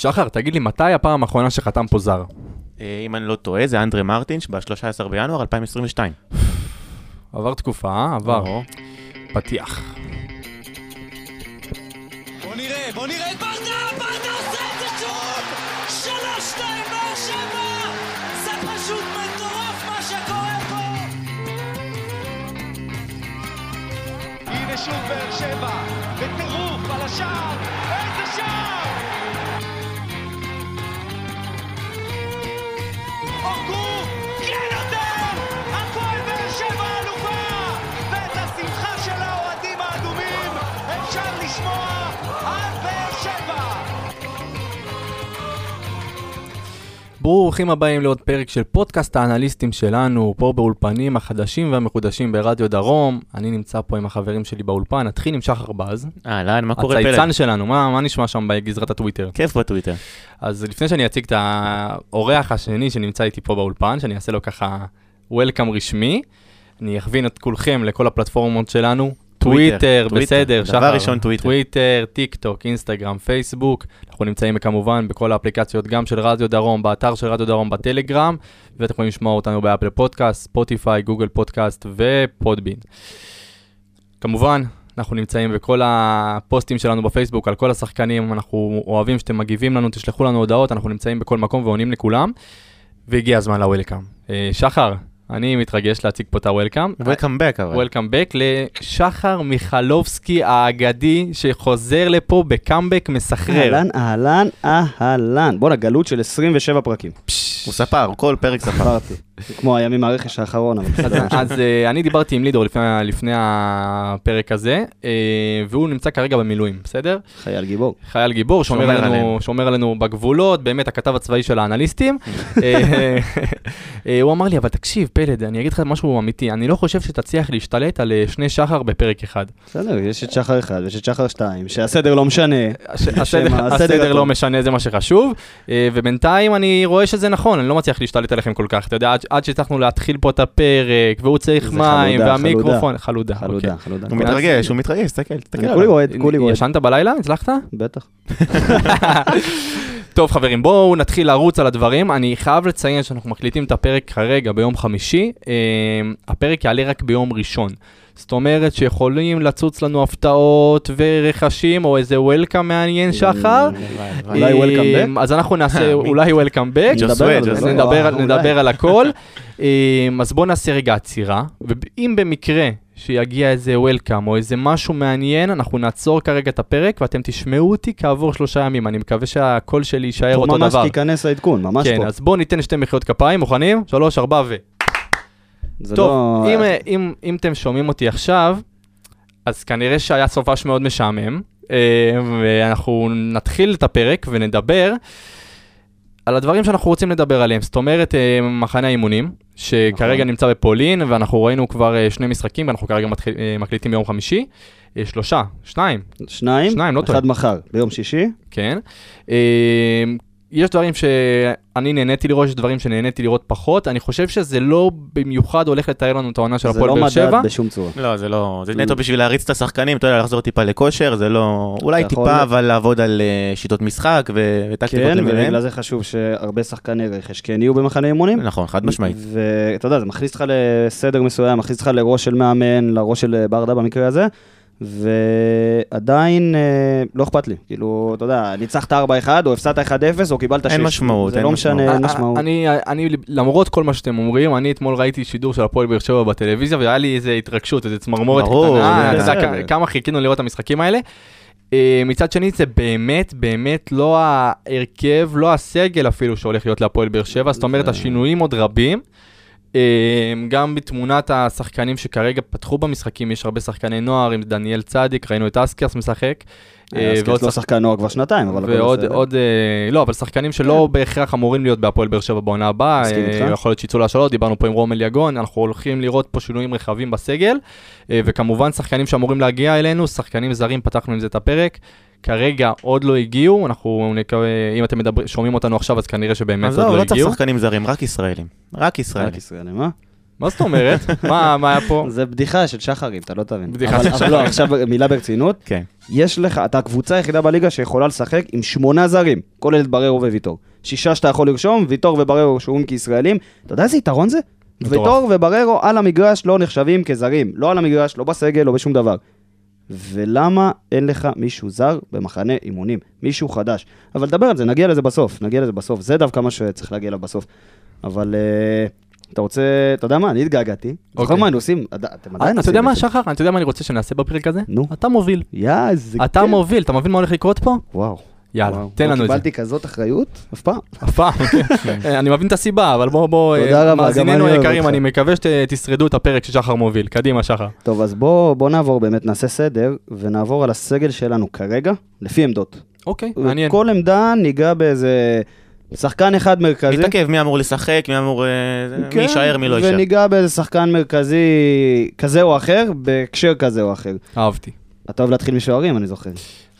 שחר, תגיד לי, מתי הפעם האחרונה שחתם פה זר? אה, אם אני לא טועה, זה אנדרה מרטינש ב-13 בינואר 2022. עבר תקופה, אה? עבר. פתיח. בוא נראה, בוא נראה את ברדה, ברדה עושה את זה שוב! שלוש, שתיים, באר שבע! זה פשוט מטורף מה שקורה פה! הנה שוב באר שבע, בטירוף על השער, ברוכים הבאים לעוד פרק של פודקאסט האנליסטים שלנו, פה באולפנים החדשים והמחודשים ברדיו דרום. אני נמצא פה עם החברים שלי באולפן, נתחיל עם שחר בז, אהלן, מה קורה פלד? הצייצן שלנו, מה, מה נשמע שם בגזרת הטוויטר? כיף בטוויטר. אז לפני שאני אציג את האורח השני שנמצא איתי פה באולפן, שאני אעשה לו ככה welcome רשמי, אני אכווין את כולכם לכל הפלטפורמות שלנו. טוויטר. בסדר, דבר שחר. ראשון, טוויטר. טוויטר, טיק טוק, אינסטגרם, פייסבוק. אנחנו נמצאים כמובן בכל האפליקציות, גם של רדיו דרום, באתר של רדיו דרום, בטלגרם, ואתם יכולים לשמוע אותנו ב Apple Podcast, ספוטיפיי, Google Podcast ו Podbean. כמובן, אנחנו נמצאים בכל הפוסטים שלנו בפייסבוק על כל השחקנים, אנחנו אוהבים שאתם מגיבים לנו, תשלחו לנו הודעות, אנחנו נמצאים בכל מקום ועונים לכולם, והגיע הזמן לוולקאם. אה, שחר, אני מתרגש להציג פה את הוולקאם. Welcome back אבל. וולקאם בק לשחר מיכלובסקי האגדי שחוזר לפה בקאמבק מסחרר. אהלן, אהלן, אהלן. בואנה, גלות של 27 פרקים. הוא ספר, כל פרק ספר. ספרתי. כמו הימים מהרכש האחרון, אבל בסדר. אז אה, אני דיברתי עם לידור לפני, לפני הפרק הזה, אה, והוא נמצא כרגע במילואים, בסדר? חייל גיבור. חייל גיבור, שומר, עלינו, בגבולות, באמת הכתב הצבאי של האנליסטים. אה, הוא אמר לי, אבל תקשיב, פלד, אני אגיד לך משהו אמיתי, אני לא חושב שתצליח להשתלט על אה, שני שחר בפרק אחד. בסדר, יש את שחר אחד ויש את שחר שתיים, שהסדר לא משנה. הסדר. לא משנה, זה מה שחשוב, אה, ובינתיים אני רואה שזה נכון, אני לא מצליח להשתלט עליכם כל כך, אתה יודע, עד- שהצלחנו להתחיל פה את הפרק, והוא צריך זה מים, והמיקרופון, חלודה, חלודה, אוקיי. חלודה. הוא מתרגש, הוא מתרגש, תסתכל, תסתכל. כולי רועד, כולי רועד. ישנת בלילה? הצלחת? בטח. טוב חברים, בואו נתחיל לרוץ על הדברים. אני חייב לציין שאנחנו מקליטים את הפרק כרגע ביום חמישי. אה, הפרק יעלה רק ביום ראשון. זאת אומרת שיכולים לצוץ לנו הפתעות ורכשים או איזה וולקאם מעניין שחר. אולי אה, welcome back? אז אנחנו נעשה אולי וולקאם בק. נדבר על הכל. אה, אז בואו נעשה רגע עצירה, ואם במקרה שיגיע איזה וולקאם או איזה משהו מעניין, אנחנו נעצור כרגע את הפרק ואתם תשמעו אותי כעבור שלושה ימים. אני מקווה שהקול שלי יישאר אותו ממש דבר. תיכנס העדכון, ממש כן, פה. אז בואו ניתן שתי מחיאות כפיים, מוכנים? שלוש, ארבע ו... טוב, לא- אם, אם, אם אתם שומעים אותי עכשיו, אז כנראה שהיה סופש מאוד משעמם, אה, ואנחנו נתחיל את הפרק ונדבר על הדברים שאנחנו רוצים לדבר עליהם. זאת אומרת, אה, מחנה האימונים, שכרגע נכון. נמצא בפולין, ואנחנו ראינו כבר אה, שני משחקים, ואנחנו כרגע מתחיל, אה, מקליטים ביום חמישי. שלושה, שניים, שניים, שניים, לא טועה. אחד מחר, ביום שישי. כן. יש דברים שאני נהניתי לראות, יש דברים שנהניתי לראות פחות. אני חושב שזה לא במיוחד הולך לתאר לנו את העונה של זה הפועל לא באר שבע. מדד בשום צורה. לא, זה לא, זה נטו בשביל להריץ את השחקנים, אתה יודע, לחזור טיפה לכושר, זה לא, אולי טיפה, אבל לעבוד על אה, שיטות משחק וטקטיקות כן, למיניהן. ובגלל זה חשוב שהרבה שחקני רכש כן יהיו במחנה אימונים. נכון, חד משמעית. ואתה יודע, זה מכניס אותך לסדר מסוים, מכניס אותך לראש של מאמן, לראש של ברדה במקרה הזה, ועדיין אה, לא אכפת לי. כאילו, אתה יודע, ניצחת 4-1, או הפסדת 1-0, או קיבלת 6. אין משמעות, זה אין לא משמעות. משנה, אין אה, משמעות. אני, אני, למרות כל מה שאתם אומרים, אני אתמול ראיתי שידור של הפועל באר שבע בטלוויזיה, והיה לי איזה התרגשות, איזה צמרמורת קטנה, זה אתה יודע, בסדר. כ- כמה חיכינו לראות את המשחקים האלה. אה, מצד שני, זה באמת, באמת לא ההרכב, לא הסגל אפילו שהולך להיות להפועל באר שבע, זאת אומרת, השינויים עוד רבים. אה, גם בתמונת השחקנים שכרגע פתחו במשחקים, יש הרבה שחקני נוער, עם דניאל צדיק, ראינו את אסקרס משחק. אה, כאילו לא שחקן נוער כבר שנתיים, אבל... ועוד. עוד, אה, לא, אבל שחקנים שלא בהכרח אמורים להיות בהפועל באר שבע בעונה הבאה, אה. יכול להיות שיצאו להשאלות, דיברנו פה עם רומל יגון, אנחנו הולכים לראות פה שינויים רחבים בסגל, וכמובן שחקנים שאמורים להגיע אלינו, שחקנים זרים, פתחנו עם זה את הפרק, כרגע עוד לא הגיעו, אנחנו נקווה, אם אתם מדבר, שומעים אותנו עכשיו, אז כנראה שבאמת עוד לא לא צריך הגיעו. שחקנים זרים, רק ישראלים. רק ישראלים. רק ישראלים, אה? מה זאת אומרת? מה מה היה פה? זה בדיחה של שחרים, אתה לא תבין. בדיחה אבל- של אבל שחרים. לא, עכשיו מילה ברצינות. כן. יש לך, אתה הקבוצה היחידה בליגה שיכולה לשחק עם שמונה זרים, כולל את בררו וויטור. שישה שאתה יכול לרשום, ויטור ובררו רשומים כישראלים. אתה יודע איזה יתרון זה? ויטור ובררו על המגרש לא נחשבים כזרים. לא על המגרש, לא בסגל, לא בשום דבר. ולמה אין לך מישהו זר במחנה אימונים? מישהו חדש. אבל נדבר על זה, נגיע לזה בסוף, נגיע לזה בסוף. זה דווקא מה שצריך להגיע אליו בסוף. אבל אה, אתה רוצה, אתה יודע מה, אני התגעגעתי. זוכר אוקיי. מה היינו עושים? אתם עדיין אתה עושים יודע מה, את זה. שחר? אתה יודע מה אני רוצה שנעשה בפרק הזה? נו. אתה מוביל. יא, איזה אתה. מוביל, אתה מבין מה הולך לקרות פה? וואו. יאללה, וואו. תן לא לנו את זה. קיבלתי כזאת אחריות? אף פעם. אף פעם. אה, אני מבין את הסיבה, אבל בוא, בוא, אה, מאזיננו אני היקרים, אותך. אני מקווה שתשרדו את הפרק ששחר מוביל. קדימה, שחר. טוב, אז בוא, בוא נעבור באמת, נעשה סדר, ונעבור על הסגל שלנו כרגע, לפי עמדות. אוקיי, מעניין. כל עמדה ניגע באיזה שחקן אחד מרכזי. נתעכב מי אמור לשחק, מי אמור... אה, כן, מי יישאר, מי לא יישאר. וניגע באיזה שחקן מרכזי כזה או אחר, בהקשר כזה או אחר. אהבתי. אתה אוהב להתחיל משוערים, אני זוכר.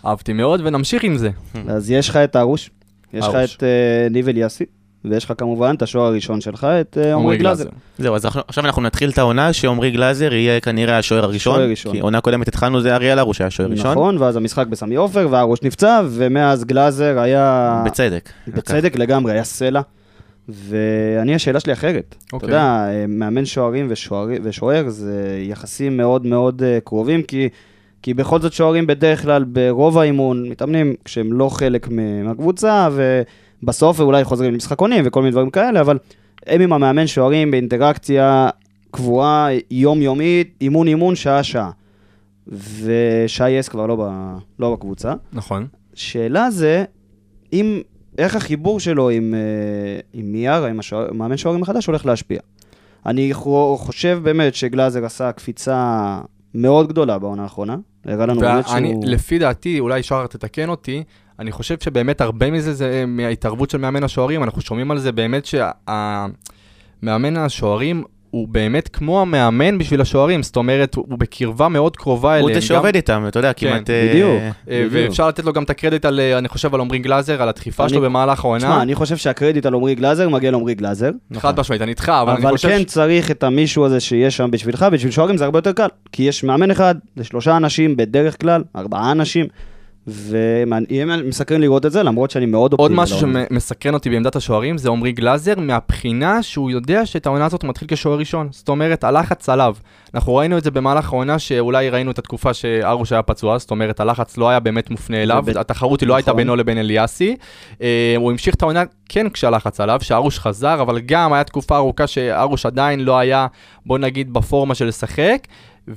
אהבתי מאוד, ונמשיך עם זה. אז יש לך את ארוש, יש לך ארוש. את אה, ניב אליאסי, ויש לך כמובן את השוער הראשון שלך, את אה, עמרי גלאזר. זהו, אז עכשיו- אנחנו נתחיל את העונה שעמרי גלאזר יהיה כנראה השוער הראשון. שוער ראשון. כי עונה קודמת התחלנו זה אריאל הרוש היה שוער ראשון. נכון, ואז המשחק בסמי עופר, והראש נפצע, ומאז גלאזר היה... בצדק. בצדק לגמרי, היה סלע. ואני, השאלה שלי אחרת. אתה אוקיי. יודע, אה, מאמן שוערים ושוער, ושוער זה יחסים מאוד מאוד קרובים, כי, כי בכל זאת שוערים בדרך כלל ברוב האימון מתאמנים כשהם לא חלק מהקבוצה, ובסוף אולי חוזרים למשחקונים וכל מיני דברים כאלה, אבל הם עם המאמן שוערים באינטראקציה קבועה, יומיומית, אימון-אימון, שעה-שעה. ושי יס כבר לא, ב, לא בקבוצה. נכון. שאלה זה, אם, איך החיבור שלו עם, אה, עם מיארה, עם השוער- מאמן שוערים החדש, הולך להשפיע. אני חו- חושב באמת שגלאזר עשה קפיצה מאוד גדולה בעונה האחרונה. הראה לנו באמת שהוא... לפי דעתי, אולי שחר תתקן אותי, אני חושב שבאמת הרבה מזה זה מההתערבות של מאמן השוערים, אנחנו שומעים על זה באמת שהמאמן השוערים הוא באמת כמו המאמן בשביל השוערים, זאת אומרת, הוא בקרבה מאוד קרובה אליהם. הוא זה גם- שעובד איתם, אתה יודע, כן, כמעט... אה, בדיוק. אה, בדיוק. ואפשר לתת לו גם את הקרדיט על, אה, אני חושב, על עמרי גלאזר, על הדחיפה אני- שלו במהלך תשמע, העונה. אני חושב שהקרדיט על עמרי גלאזר מגיע לעמרי גלאזר, חד משמעית, אני איתך, אבל אני אבל חושב... כן ש- צריך את המישהו הזה שיהיה שם בשבילך, בשביל שוערים זה הרבה יותר קל. כי יש מאמן אחד לשלושה אנשים בדרך כלל, ארבעה אנשים, ויהיה מסקרן לראות את זה, למרות שאני מאוד עוד אופטימי. משהו לעונה. שמסקרן אותי בעמדת השוערים זה עמרי גלאזר, מהבחינה שהוא יודע שאת העונה הזאת הוא מתחיל כשוער ראשון. זאת אומרת, הלחץ עליו. אנחנו ראינו את זה במהלך העונה, שאולי ראינו את התקופה שארוש היה פצוע, זאת אומרת, הלחץ לא היה באמת מופנה אליו, וב- התחרות היא לא הייתה נכון. בינו לבין אליאסי. אה, הוא המשיך את העונה כן כשהלחץ עליו, שארוש חזר, אבל גם היה תקופה ארוכה שארוש עדיין לא היה, בוא נגיד, בפורמה של לשחק.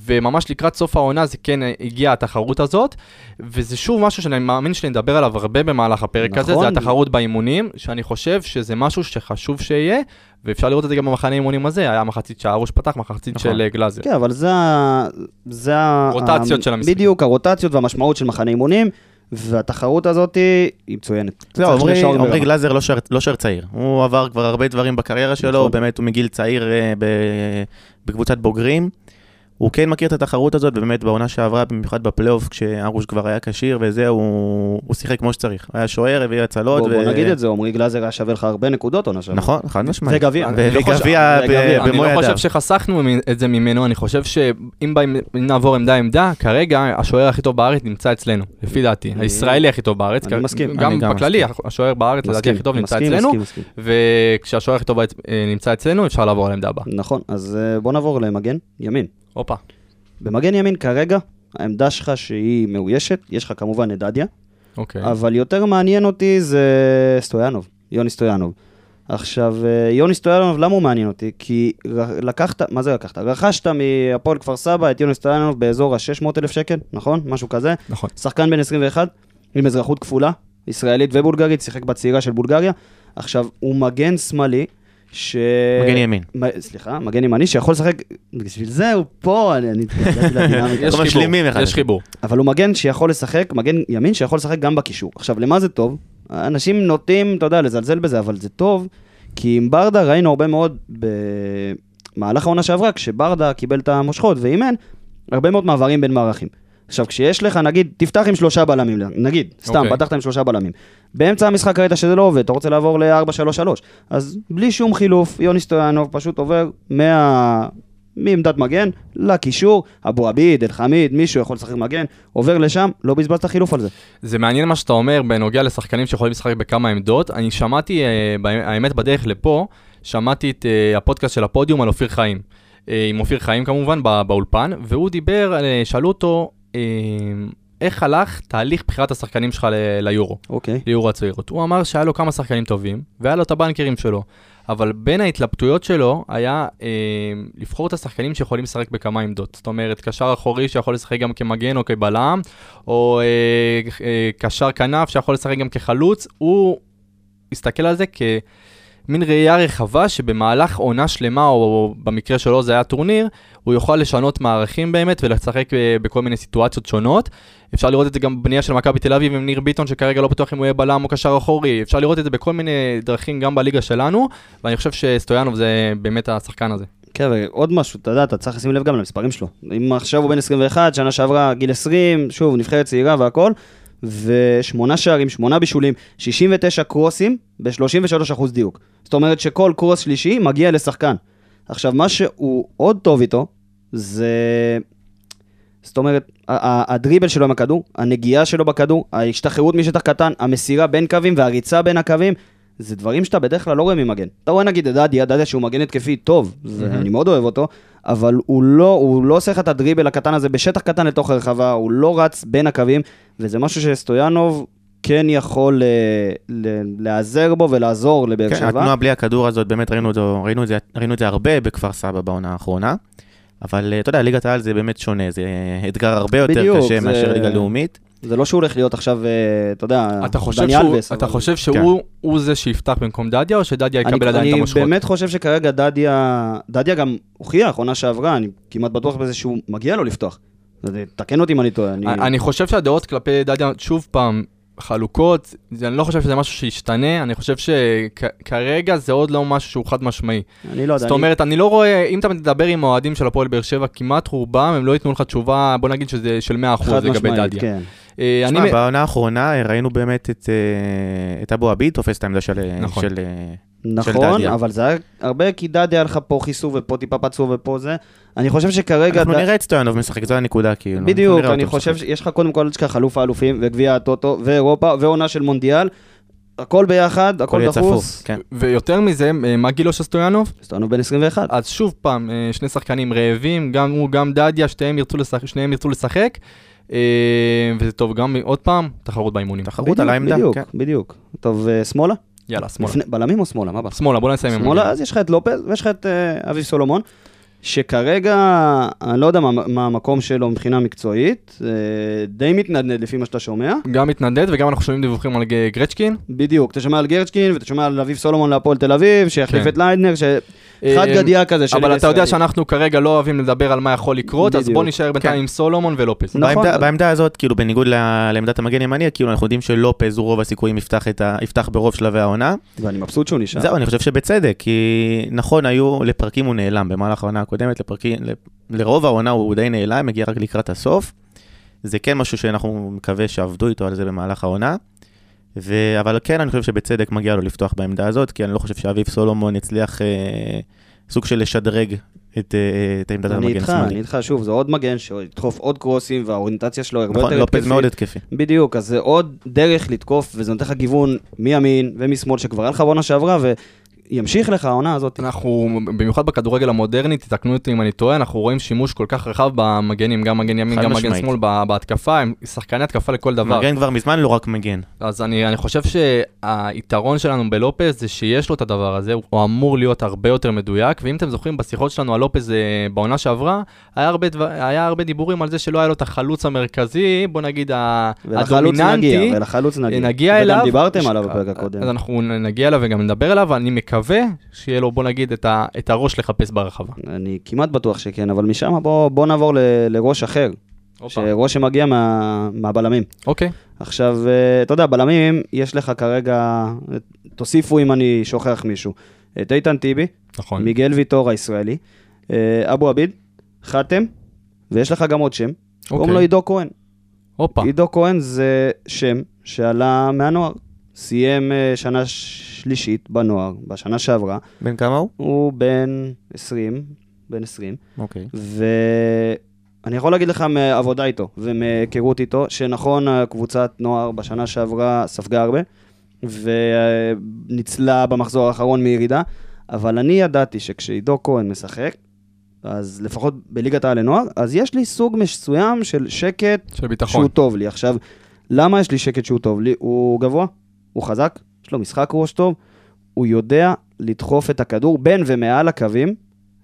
וממש לקראת סוף העונה זה כן הגיעה התחרות הזאת, וזה שוב משהו שאני מאמין שנדבר עליו הרבה במהלך הפרק הזה, נכון. זה התחרות באימונים, שאני חושב שזה משהו שחשוב שיהיה, ואפשר לראות את זה גם במחנה אימונים הזה, היה מחצית שהרוש פתח, מחצית נכון. של אה, גלאזר. כן, אבל זה ה... זה ה... רוטציות ה- של המשחק. בדיוק, הרוטציות והמשמעות של מחנה אימונים, והתחרות הזאת היא מצוינת. זהו, עמרי-. גלאזר לא שוער- לא צעיר. הוא עבר כבר הרבה דברים בקריירה שלו, נכון. באמת, הוא מגיל צעיר אה, ב- בקבוצת בוגרים. הוא כן מכיר את התחרות הזאת, ובאמת בעונה שעברה, במיוחד בפלייאוף, כשארוש כבר היה כשיר וזה, הוא הוא שיחק כמו שצריך. היה שוער, הביא הצלות. בוא בוא ו- נגיד את זה, עמרי גלאזר היה שווה לך הרבה נקודות עונה שעברה. נכון, חד משמעית. וגביע. אני לא חושב- וגביע. אני במו לא ידיו. חושב שחסכנו את זה ממנו, אני חושב שאם נעבור עמדה-עמדה, כרגע השוער הכי טוב בארץ נמצא אצלנו, לפי דעתי. אני- הישראלי הכי טוב בארץ. אני מסכים. גם אני בכללי, השוער בארץ לדעתי הכי טוב נמצא אצלנו. וכשהשוער הכי טוב אה, נמצא אצלנו, אפשר לעבור לעמדה הבאה. נכון, אז אה, בוא נעבור למגן ימין. הופה. במגן ימין כרגע, העמדה שלך שהיא מאוישת, יש לך כמובן את דדיה, אוקיי. אבל יותר מעניין אותי זה סטויאנוב, יוני סטויאנוב. עכשיו, אה, יוני סטויאנוב, למה הוא מעניין אותי? כי לקחת, מה זה לקחת? רכשת מהפועל כפר סבא את יוני סטויאנוב באזור ה-600,000 שקל, נכון? משהו כזה. נכון. שחקן בן 21, עם אזרחות כפולה, ישראלית ובולגרית, שיחק בצעירה של בולגריה. עכשיו, הוא מגן שמאלי, ש... מגן ימין. מ- סליחה, מגן ימני שיכול לשחק, בשביל זה הוא פה, אני אני התגעגעתי לדינמיקה. יש חיבור, משלימים אחד יש. חיבור. אבל הוא מגן שיכול לשחק, מגן ימין שיכול לשחק גם בקישור. עכשיו, למה זה טוב? אנשים נוטים, אתה יודע, לזלזל בזה, אבל זה טוב, כי עם ברדה ראינו הרבה מאוד במהלך העונה שעברה, כשברדה קיבל את המושכות ואימן, הרבה מאוד מעברים בין מערכים. עכשיו, כשיש לך, נגיד, תפתח עם שלושה בלמים, נגיד, סתם, אוקיי. פתחת עם שלושה בלמים. באמצע המשחק ראית שזה לא עובד, אתה רוצה לעבור ל-4-3-3. אז בלי שום חילוף, יוני סטויאנוב פשוט עובר מה... מעמדת מגן לקישור, אבו עביד, אלחמיד, מישהו יכול לשחק מגן, עובר לשם, לא בזבזת חילוף על זה. זה מעניין מה שאתה אומר בנוגע לשחקנים שיכולים לשחק בכמה עמדות. אני שמעתי, אה, האמת בדרך לפה, שמעתי את אה, הפודקאסט של הפודיום על אופיר חיים. אה, עם אופיר חיים כמובן בא- באולפן, והוא דיבר, שאלו אותו, איך הלך תהליך בחירת השחקנים שלך ל- ליורו, אוקיי. ליורו הצעירות. הוא אמר שהיה לו כמה שחקנים טובים, והיה לו את הבנקרים שלו. אבל בין ההתלבטויות שלו היה אה, לבחור את השחקנים שיכולים לשחק בכמה עמדות. זאת אומרת, קשר אחורי שיכול לשחק גם כמגן או כבלם, או אה, אה, קשר כנף שיכול לשחק גם כחלוץ. הוא הסתכל על זה כמין ראייה רחבה שבמהלך עונה שלמה, או במקרה שלו זה היה טורניר, הוא יוכל לשנות מערכים באמת ולשחק אה, בכל מיני סיטואציות שונות. אפשר לראות את זה גם בבנייה של מכבי תל אביב עם ניר ביטון, שכרגע לא בטוח אם הוא יהיה בלם או קשר אחורי. אפשר לראות את זה בכל מיני דרכים גם בליגה שלנו, ואני חושב שסטויאנוב זה באמת השחקן הזה. כן, ועוד משהו, אתה יודע, אתה צריך לשים לב גם למספרים שלו. אם עכשיו הוא בן 21, שנה שעברה גיל 20, שוב, נבחרת צעירה והכל, ושמונה שערים, שמונה בישולים, 69 קרוסים ב-33% דיוק. זאת אומרת שכל קרוס שלישי מגיע לשחקן. עכשיו, מה שהוא עוד טוב איתו, זה... זאת אומרת, הדריבל שלו עם הכדור, הנגיעה שלו בכדור, ההשתחררות משטח קטן, המסירה בין קווים והריצה בין הקווים, זה דברים שאתה בדרך כלל לא רואה ממגן. אתה רואה נגיד את דדיה, דדיה שהוא מגן התקפי טוב, זה, אני מאוד אוהב אותו, אבל הוא לא, הוא לא עושה לך את הדריבל הקטן הזה בשטח קטן לתוך הרחבה, הוא לא רץ בין הקווים, וזה משהו שסטויאנוב כן יכול אה, להיעזר בו ולעזור לבאר כן, שבע. התנועה בלי הכדור הזאת, באמת ראינו, אותו, ראינו, את זה, ראינו את זה הרבה בכפר סבא בעונה האחרונה. אבל אה, אתה יודע, ליגת העל זה באמת שונה, זה אתגר הרבה יותר בדיוק, קשה זה- מאשר ליגה לאומית. זה לא שהוא הולך להיות עכשיו, אה, אתה יודע, אתה חושב דני אלבס, אתה אבל- חושב שהוא הוא זה שיפתח במקום דדיה, או שדדיה יקבל אני, עדיין את אני המושכות? באמת חושב שכרגע דדיה, דדיה גם הוכיח עונה שעברה, אני כמעט בטוח בזה שהוא מגיע לו לפתוח. תקן אותי אם אני טועה. אני... אני חושב שהדעות כלפי דדיה, שוב פעם, חלוקות, אני לא חושב שזה משהו שישתנה, אני חושב שכרגע זה עוד לא משהו שהוא חד משמעי. אני לא יודע. זאת אני- אומרת, אני לא רואה, אם אתה מדבר עם אוהדים של הפועל באר שבע, כמעט רובם, הם לא ייתנו לך תשובה, בוא נגיד שזה של 100% חד לגבי משמעית, דדיה. כן. אה, אני... תשמע, בעונה האחרונה אה, ראינו באמת את, אה, את אבו עביד תופס את העמדה של... נכון. אבל זה היה הרבה כי דדיה היה לך פה חיסור ופה טיפה פצוע ופה זה. אני חושב שכרגע... אנחנו ד- נראה את סטויאנוב משחק, זו הנקודה כאילו. בדיוק, אני חושב. שיש לך קודם כל, לך חלוף האלופים וגביע הטוטו ואירופה ועונה של מונדיאל. הכל ביחד, הכל דחוס. כן. ויותר מזה, אה, מה גילו של סטויאנוב? סטויאנוב בן 21. אז שוב פעם, אה, שני שחקנים רעבים, גם הוא, גם דדיה, שניהם ירצו לשחק, שניהם ירצו לשחק אה, וזה טוב, גם עוד פעם, תחרות באימונים. תחרות על העמדה, בדיוק, כן. בדיוק. טוב, שמאלה? יאללה, שמאלה. לפני- בלמים או שמאלה? מה בא? שמאלה, בוא נסיים עם שמאלה. אז יש לך את לופז ויש לך את אה, אביב סולומון, שכרגע, אני לא יודע מה, מה המקום שלו מבחינה מקצועית, אה, די מתנדנד לפי מה שאתה שומע. גם מתנדנד וגם אנחנו שומעים דיווחים על גרצ'קין. בדיוק, אתה שומע על גרצ'קין ואתה שומע על אביב סולומון להפועל תל אביב, שיחליף כן. את ליידנר, שאחד אה, גדיה כזה של אבל אתה יודע. שאנחנו כרגע לא אוהבים לדבר על מה יכול לקרות, אז. בוא נשאר בינתיים כן. עם סולומון ולופס. נכון. בעמדה, בעמדה הזאת, כאילו בניגוד ל- לעמדת המגן ימני, כאילו אנחנו יודעים שלופז הוא רוב הסיכויים יפתח, את ה, יפתח ברוב שלבי העונה. ואני מבסוט שהוא נשאר. זהו, אני חושב שבצדק, כי נכון, היו, לפרקים הוא נעלם, במהלך העונה הקודמת, לפרקים, ל- לרוב העונה הוא די נעלם, מגיע רק לקראת הסוף. זה כן משהו שאנחנו מקווה שעבדו איתו על זה במהלך העונה. ו... אבל כן, אני חושב שבצדק מגיע לו לפתוח בעמדה הזאת, כי אני לא חושב שאביב סולומון יצליח אה, סוג של לשדרג את, אה, את עמדת אני המגן איתך, השמאלי. אני איתך, שוב, זה עוד מגן שידחוף עוד קרוסים והאוריינטציה שלו הרבה נכון, יותר התקפית. מאוד התקפי. בדיוק, אז זה עוד דרך לתקוף, וזה נותן לך גיוון מימין ומשמאל, שכבר היה לך בעונה שעברה, וימשיך לך העונה הזאת. אנחנו, במיוחד בכדורגל המודרני, תתקנו אותי אם אני טועה, אנחנו רואים שימוש כל כך רחב במגנים, גם מגן ימין, גם מגן. שמאל ב- בהתקפה, הם שחקני התקפה לכל דבר. מגן כבר מזמן לא רק מגן. אז אני, אני חושב שהיתרון שלנו בלופז זה שיש לו את הדבר הזה, הוא אמור להיות הרבה יותר מדויק, ואם אתם זוכרים בשיחות שלנו על לופז אה, בעונה שעברה, היה הרבה, דבר, היה הרבה דיבורים על זה שלא היה לו את החלוץ המרכזי, בוא נגיד ה- ולחלוץ נגיע, הדומיננטי. ולחלוץ נגיע. נגיע אליו. וגם דיברתם ש- עליו בפרק הקודם. אז אנחנו נגיע אליו וגם נדבר עליו, מקווה שיהיה לו, בוא נגיד, את, ה, את הראש לחפש ברחבה. אני כמעט בטוח שכן, אבל משם בוא, בוא נעבור ל, לראש אחר, שראש שמגיע מה, מהבלמים. אוקיי. עכשיו, אה, אתה יודע, בלמים, יש לך כרגע, תוסיפו אם אני שוכח מישהו, את איתן טיבי, נכון. מיגל ויטור הישראלי, אה, אבו עביד, חתם, ויש לך גם עוד שם, קוראים אוקיי. לו עידו כהן. הופה. עידו כהן זה שם שעלה מהנוער. סיים אה, שנה שלישית בנוער, בשנה שעברה. בן כמה הוא? הוא בן 20, בן 20. אוקיי. ואני יכול להגיד לך מעבודה איתו ומהיכרות איתו, שנכון, הקבוצת נוער בשנה שעברה ספגה הרבה, וניצלה במחזור האחרון מירידה, אבל אני ידעתי שכשעידו כהן משחק, אז לפחות בליגת העל לנוער, אז יש לי סוג מסוים של שקט של ביטחון. שהוא טוב לי. עכשיו, למה יש לי שקט שהוא טוב לי? הוא גבוה, הוא חזק, יש לו משחק ראש טוב, הוא יודע לדחוף את הכדור בין ומעל הקווים,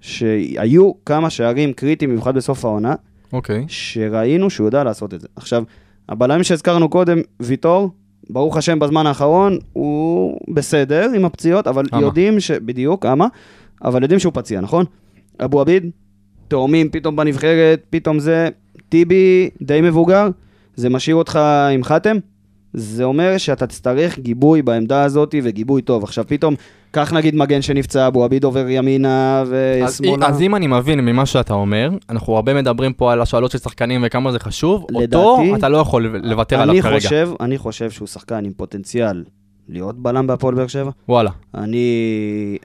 שהיו כמה שערים קריטיים, במיוחד בסוף העונה, אוקיי. שראינו שהוא יודע לעשות את זה. עכשיו, הבלמים שהזכרנו קודם, ויטור, ברוך השם בזמן האחרון, הוא בסדר עם הפציעות, אבל אמה. יודעים ש... בדיוק, אמה, אבל יודעים שהוא פציע, נכון? אבו עביד, תאומים פתאום בנבחרת, פתאום זה, טיבי די מבוגר, זה משאיר אותך עם חתם? זה אומר שאתה תצטרך גיבוי בעמדה הזאת וגיבוי טוב. עכשיו פתאום, קח נגיד מגן שנפצע, אבו עביד עובר ימינה אז, ושמאלה. אז אם אני מבין ממה שאתה אומר, אנחנו הרבה מדברים פה על השאלות של שחקנים וכמה זה חשוב, אותו לדעתי- אתה לא יכול לוותר עליו כרגע. חושב, אני חושב שהוא שחקן עם פוטנציאל להיות בלם בהפועל באר שבע. וואלה. אני,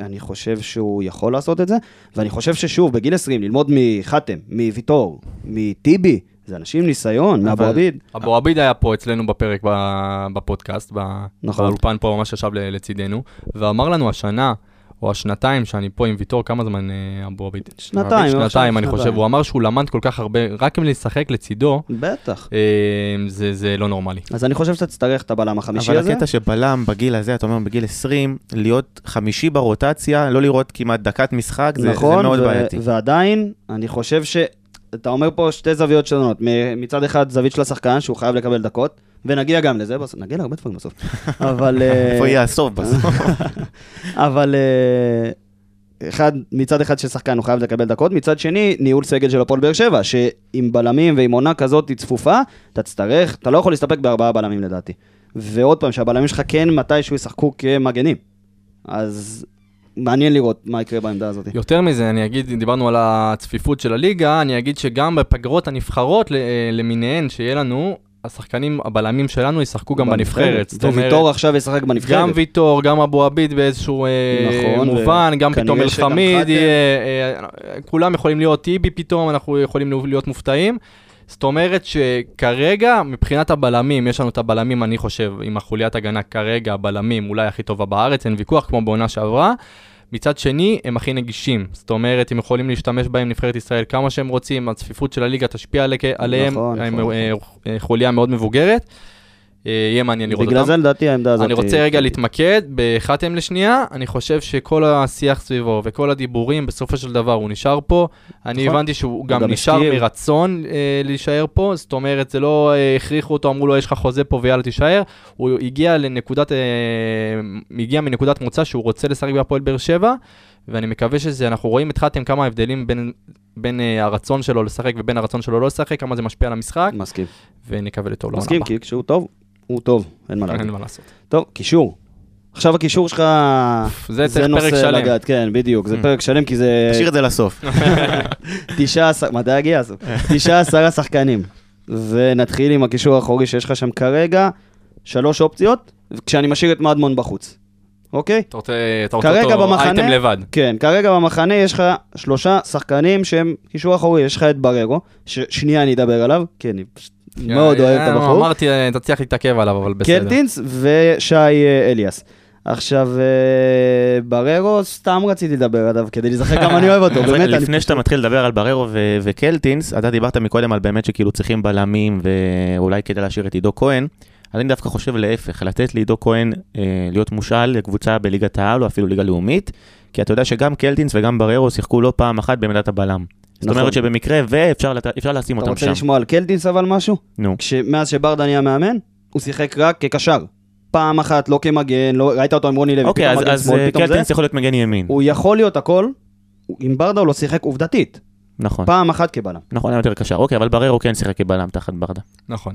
אני חושב שהוא יכול לעשות את זה, ואני חושב ששוב, בגיל 20, ללמוד מחתם, מוויטור, מטיבי, זה אנשים עם ניסיון, מאבו אבל- עביד. אבו עביד היה פה אצלנו בפרק ב- בפודקאסט, נכון. באולפן פה ממש ישב ל- לצידנו, ואמר לנו השנה, או השנתיים שאני פה עם ויטור, כמה זמן אה, אבו עביד? שנתיים, שנתיים, עכשיו אני חושב. הוא אמר שהוא למד כל כך הרבה, רק אם לשחק לצידו, בטח. אה, זה זה לא נורמלי. אז אני חושב שאתה תצטרך את הבלם החמישי אבל הזה. הקטע שבלם בגיל הזה, אתה אומר בגיל 20, להיות חמישי ברוטציה, לא לראות כמעט דקת משחק, זה, נכון, זה מאוד ו- בעייתי. ועדיין, אני חושב ש... אתה אומר פה שתי זוויות שונות. מצד אחד, זווית של השחקן, שהוא חייב לקבל דקות, ונגיע גם לזה, בסוף, נגיע להרבה דברים בסוף. אבל... אה, איפה יהיה הסוף בסוף? אבל אה, אחד, מצד אחד של שחקן הוא חייב לקבל דקות, מצד שני, ניהול סגל של הפועל באר שבע, שעם בלמים ועם עונה כזאת צפופה, אתה תצטרך, אתה לא יכול להסתפק בארבעה בלמים לדעתי. ועוד פעם, שהבלמים שלך כן מתישהו ישחקו כמגנים. אז מעניין לראות מה יקרה בעמדה הזאת. יותר מזה, אני אגיד, דיברנו על הצפיפות של הליגה, אני אגיד שגם בפגרות הנבחרות אה, למיניהן שיהיה לנו, השחקנים, הבלמים שלנו ישחקו גם בנבחרת. זאת אומרת, וויטור עכשיו ישחק בנבחרת. גם ויטור, גם אבו עביד באיזשהו אה, נכון, מובן, גם פתאום אלחמיד, אה, כולם יכולים להיות טיבי פתאום, אנחנו יכולים להיות מופתעים. זאת אומרת שכרגע, מבחינת הבלמים, יש לנו את הבלמים, אני חושב, עם החוליית הגנה כרגע, הבלמים אולי הכי טובה בארץ, אין ויכוח, כמו בעונה שעברה. מצד שני, הם הכי נגישים. זאת אומרת, הם יכולים להשתמש בהם נבחרת ישראל כמה שהם רוצים, הצפיפות של הליגה תשפיע עלי- עליהם, נכון, הם נכון, אה, אה, חוליה מאוד מבוגרת. אה, יהיה מעניין לראות אותם. בגלל זה לדעתי העמדה הזאת... אני רוצה רגע להתמקד בחתם לשנייה, אני חושב שכל השיח סביבו וכל הדיבורים, בסופו של דבר הוא נשאר פה. אני נכון. הבנתי שהוא גם נשאר. מרצון אה, להישאר פה, זאת אומרת, זה לא אה, הכריחו אותו, אמרו לו, יש לך חוזה פה ויאללה תישאר. הוא הגיע לנקודת, הגיע מנקודת מוצא שהוא רוצה לשחק בהפועל באר שבע, ואני מקווה שזה, אנחנו רואים את חתם כמה הבדלים בין... בין אה, הרצון שלו לשחק ובין הרצון שלו לא לשחק, כמה זה משפיע על המשחק, מסכים. ונקווה לטוב לעונה מסכים, הבאה. כי כשהוא טוב, הוא טוב, אין מה אין להגיד. מה לעשות. טוב, קישור. עכשיו הקישור שלך, זה צריך נושא פרק שלם. לגעת, כן, בדיוק, זה Mm. פרק שלם, כי זה תשאיר את זה לסוף. תשעה עשר, מתי יגיע הסוף? תשעה עשרה שחקנים. ונתחיל עם הקישור האחורי שיש לך שם כרגע, שלוש אופציות, כשאני משאיר את מדמון בחוץ. אוקיי? אתה רוצה, אתה רוצה אותו במחנה- אייטם לבד. כן, כרגע במחנה יש לך שלושה שחקנים שהם קישור אחורי, יש לך את בררו, ששנייה אני אדבר עליו, כי אני פשוט מאוד אוהב את אה, הבחור. אמרתי, אה, תצליח להתעכב עליו, אבל בסדר. קלטינס ושי אה, אליאס. עכשיו, אה, בררו, סתם רציתי לדבר עליו, כדי להיזכר כמה אני אוהב אותו, באמת, אני לפני שאתה מתחיל לדבר על בררו ו- וקלטינס, אתה דיברת מקודם על באמת שכאילו צריכים בלמים ואולי כדי להשאיר את עידו כהן. אז אני דווקא חושב להפך, לתת לעידו כהן אה, להיות מושאל לקבוצה בליגת העל או אפילו ליגה לאומית, כי אתה יודע שגם קלטינס וגם בררו שיחקו לא פעם אחת בעמדת הבלם. זאת נכון. אומרת שבמקרה ואפשר לת- אפשר לשים אתה אותם רוצה שם. לשמוע על קלטינס אבל משהו? נו. מאז שברדה נהיה מאמן, הוא שיחק רק כקשר. פעם אחת, לא כמגן, לא, ראית אותו עם רוני לוי, אוקיי, פתאום אז- מגן אז שמאל, אה, פתאום זה. קלטינס יכול להיות מגן ימין. הוא יכול להיות הכל, עם ברדה הוא לא שיחק עובדתית. נכון. פעם אחת כבלם. נכון, היה יותר קשר. אוקיי, אבל בררו כן שיחק כבלם תחת ברדה. נכון.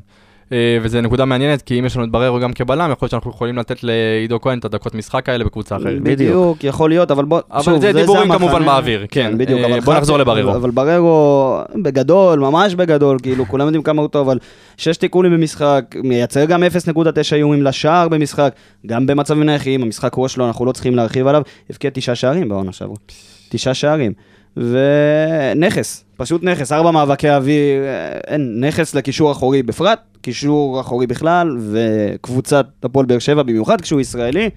אה, וזו נקודה מעניינת, כי אם יש לנו את בררו גם כבלם, יכול להיות שאנחנו יכולים לתת לעידו כהן את הדקות משחק האלה בקבוצה אחרת. בדיוק, יכול להיות, אבל בוא, אבל שוב, זה דיבורים המחנה. כמובן באוויר, כן. בדיוק, אה, אבל בוא נחזור לבררו. אבל בררו, בגדול, ממש בגדול, כאילו, כולם יודעים כמה הוא טוב, אבל שש תיקולים במשחק, מייצר גם 0.9 איומים לשער במשחק, גם במצבים נייחים, המשחק ראש שלו, אנחנו לא צריכים להרחיב עליו, הבקיע תשעה שערים בעונה שעברה. תשעה שערים. ונכס, פשוט נכס, ארבע מאבקי אוויר, אה, אין, נכס לקישור אחורי בפרט, קישור אחורי בכלל, וקבוצת הפועל באר שבע במיוחד, כשהוא ישראלי,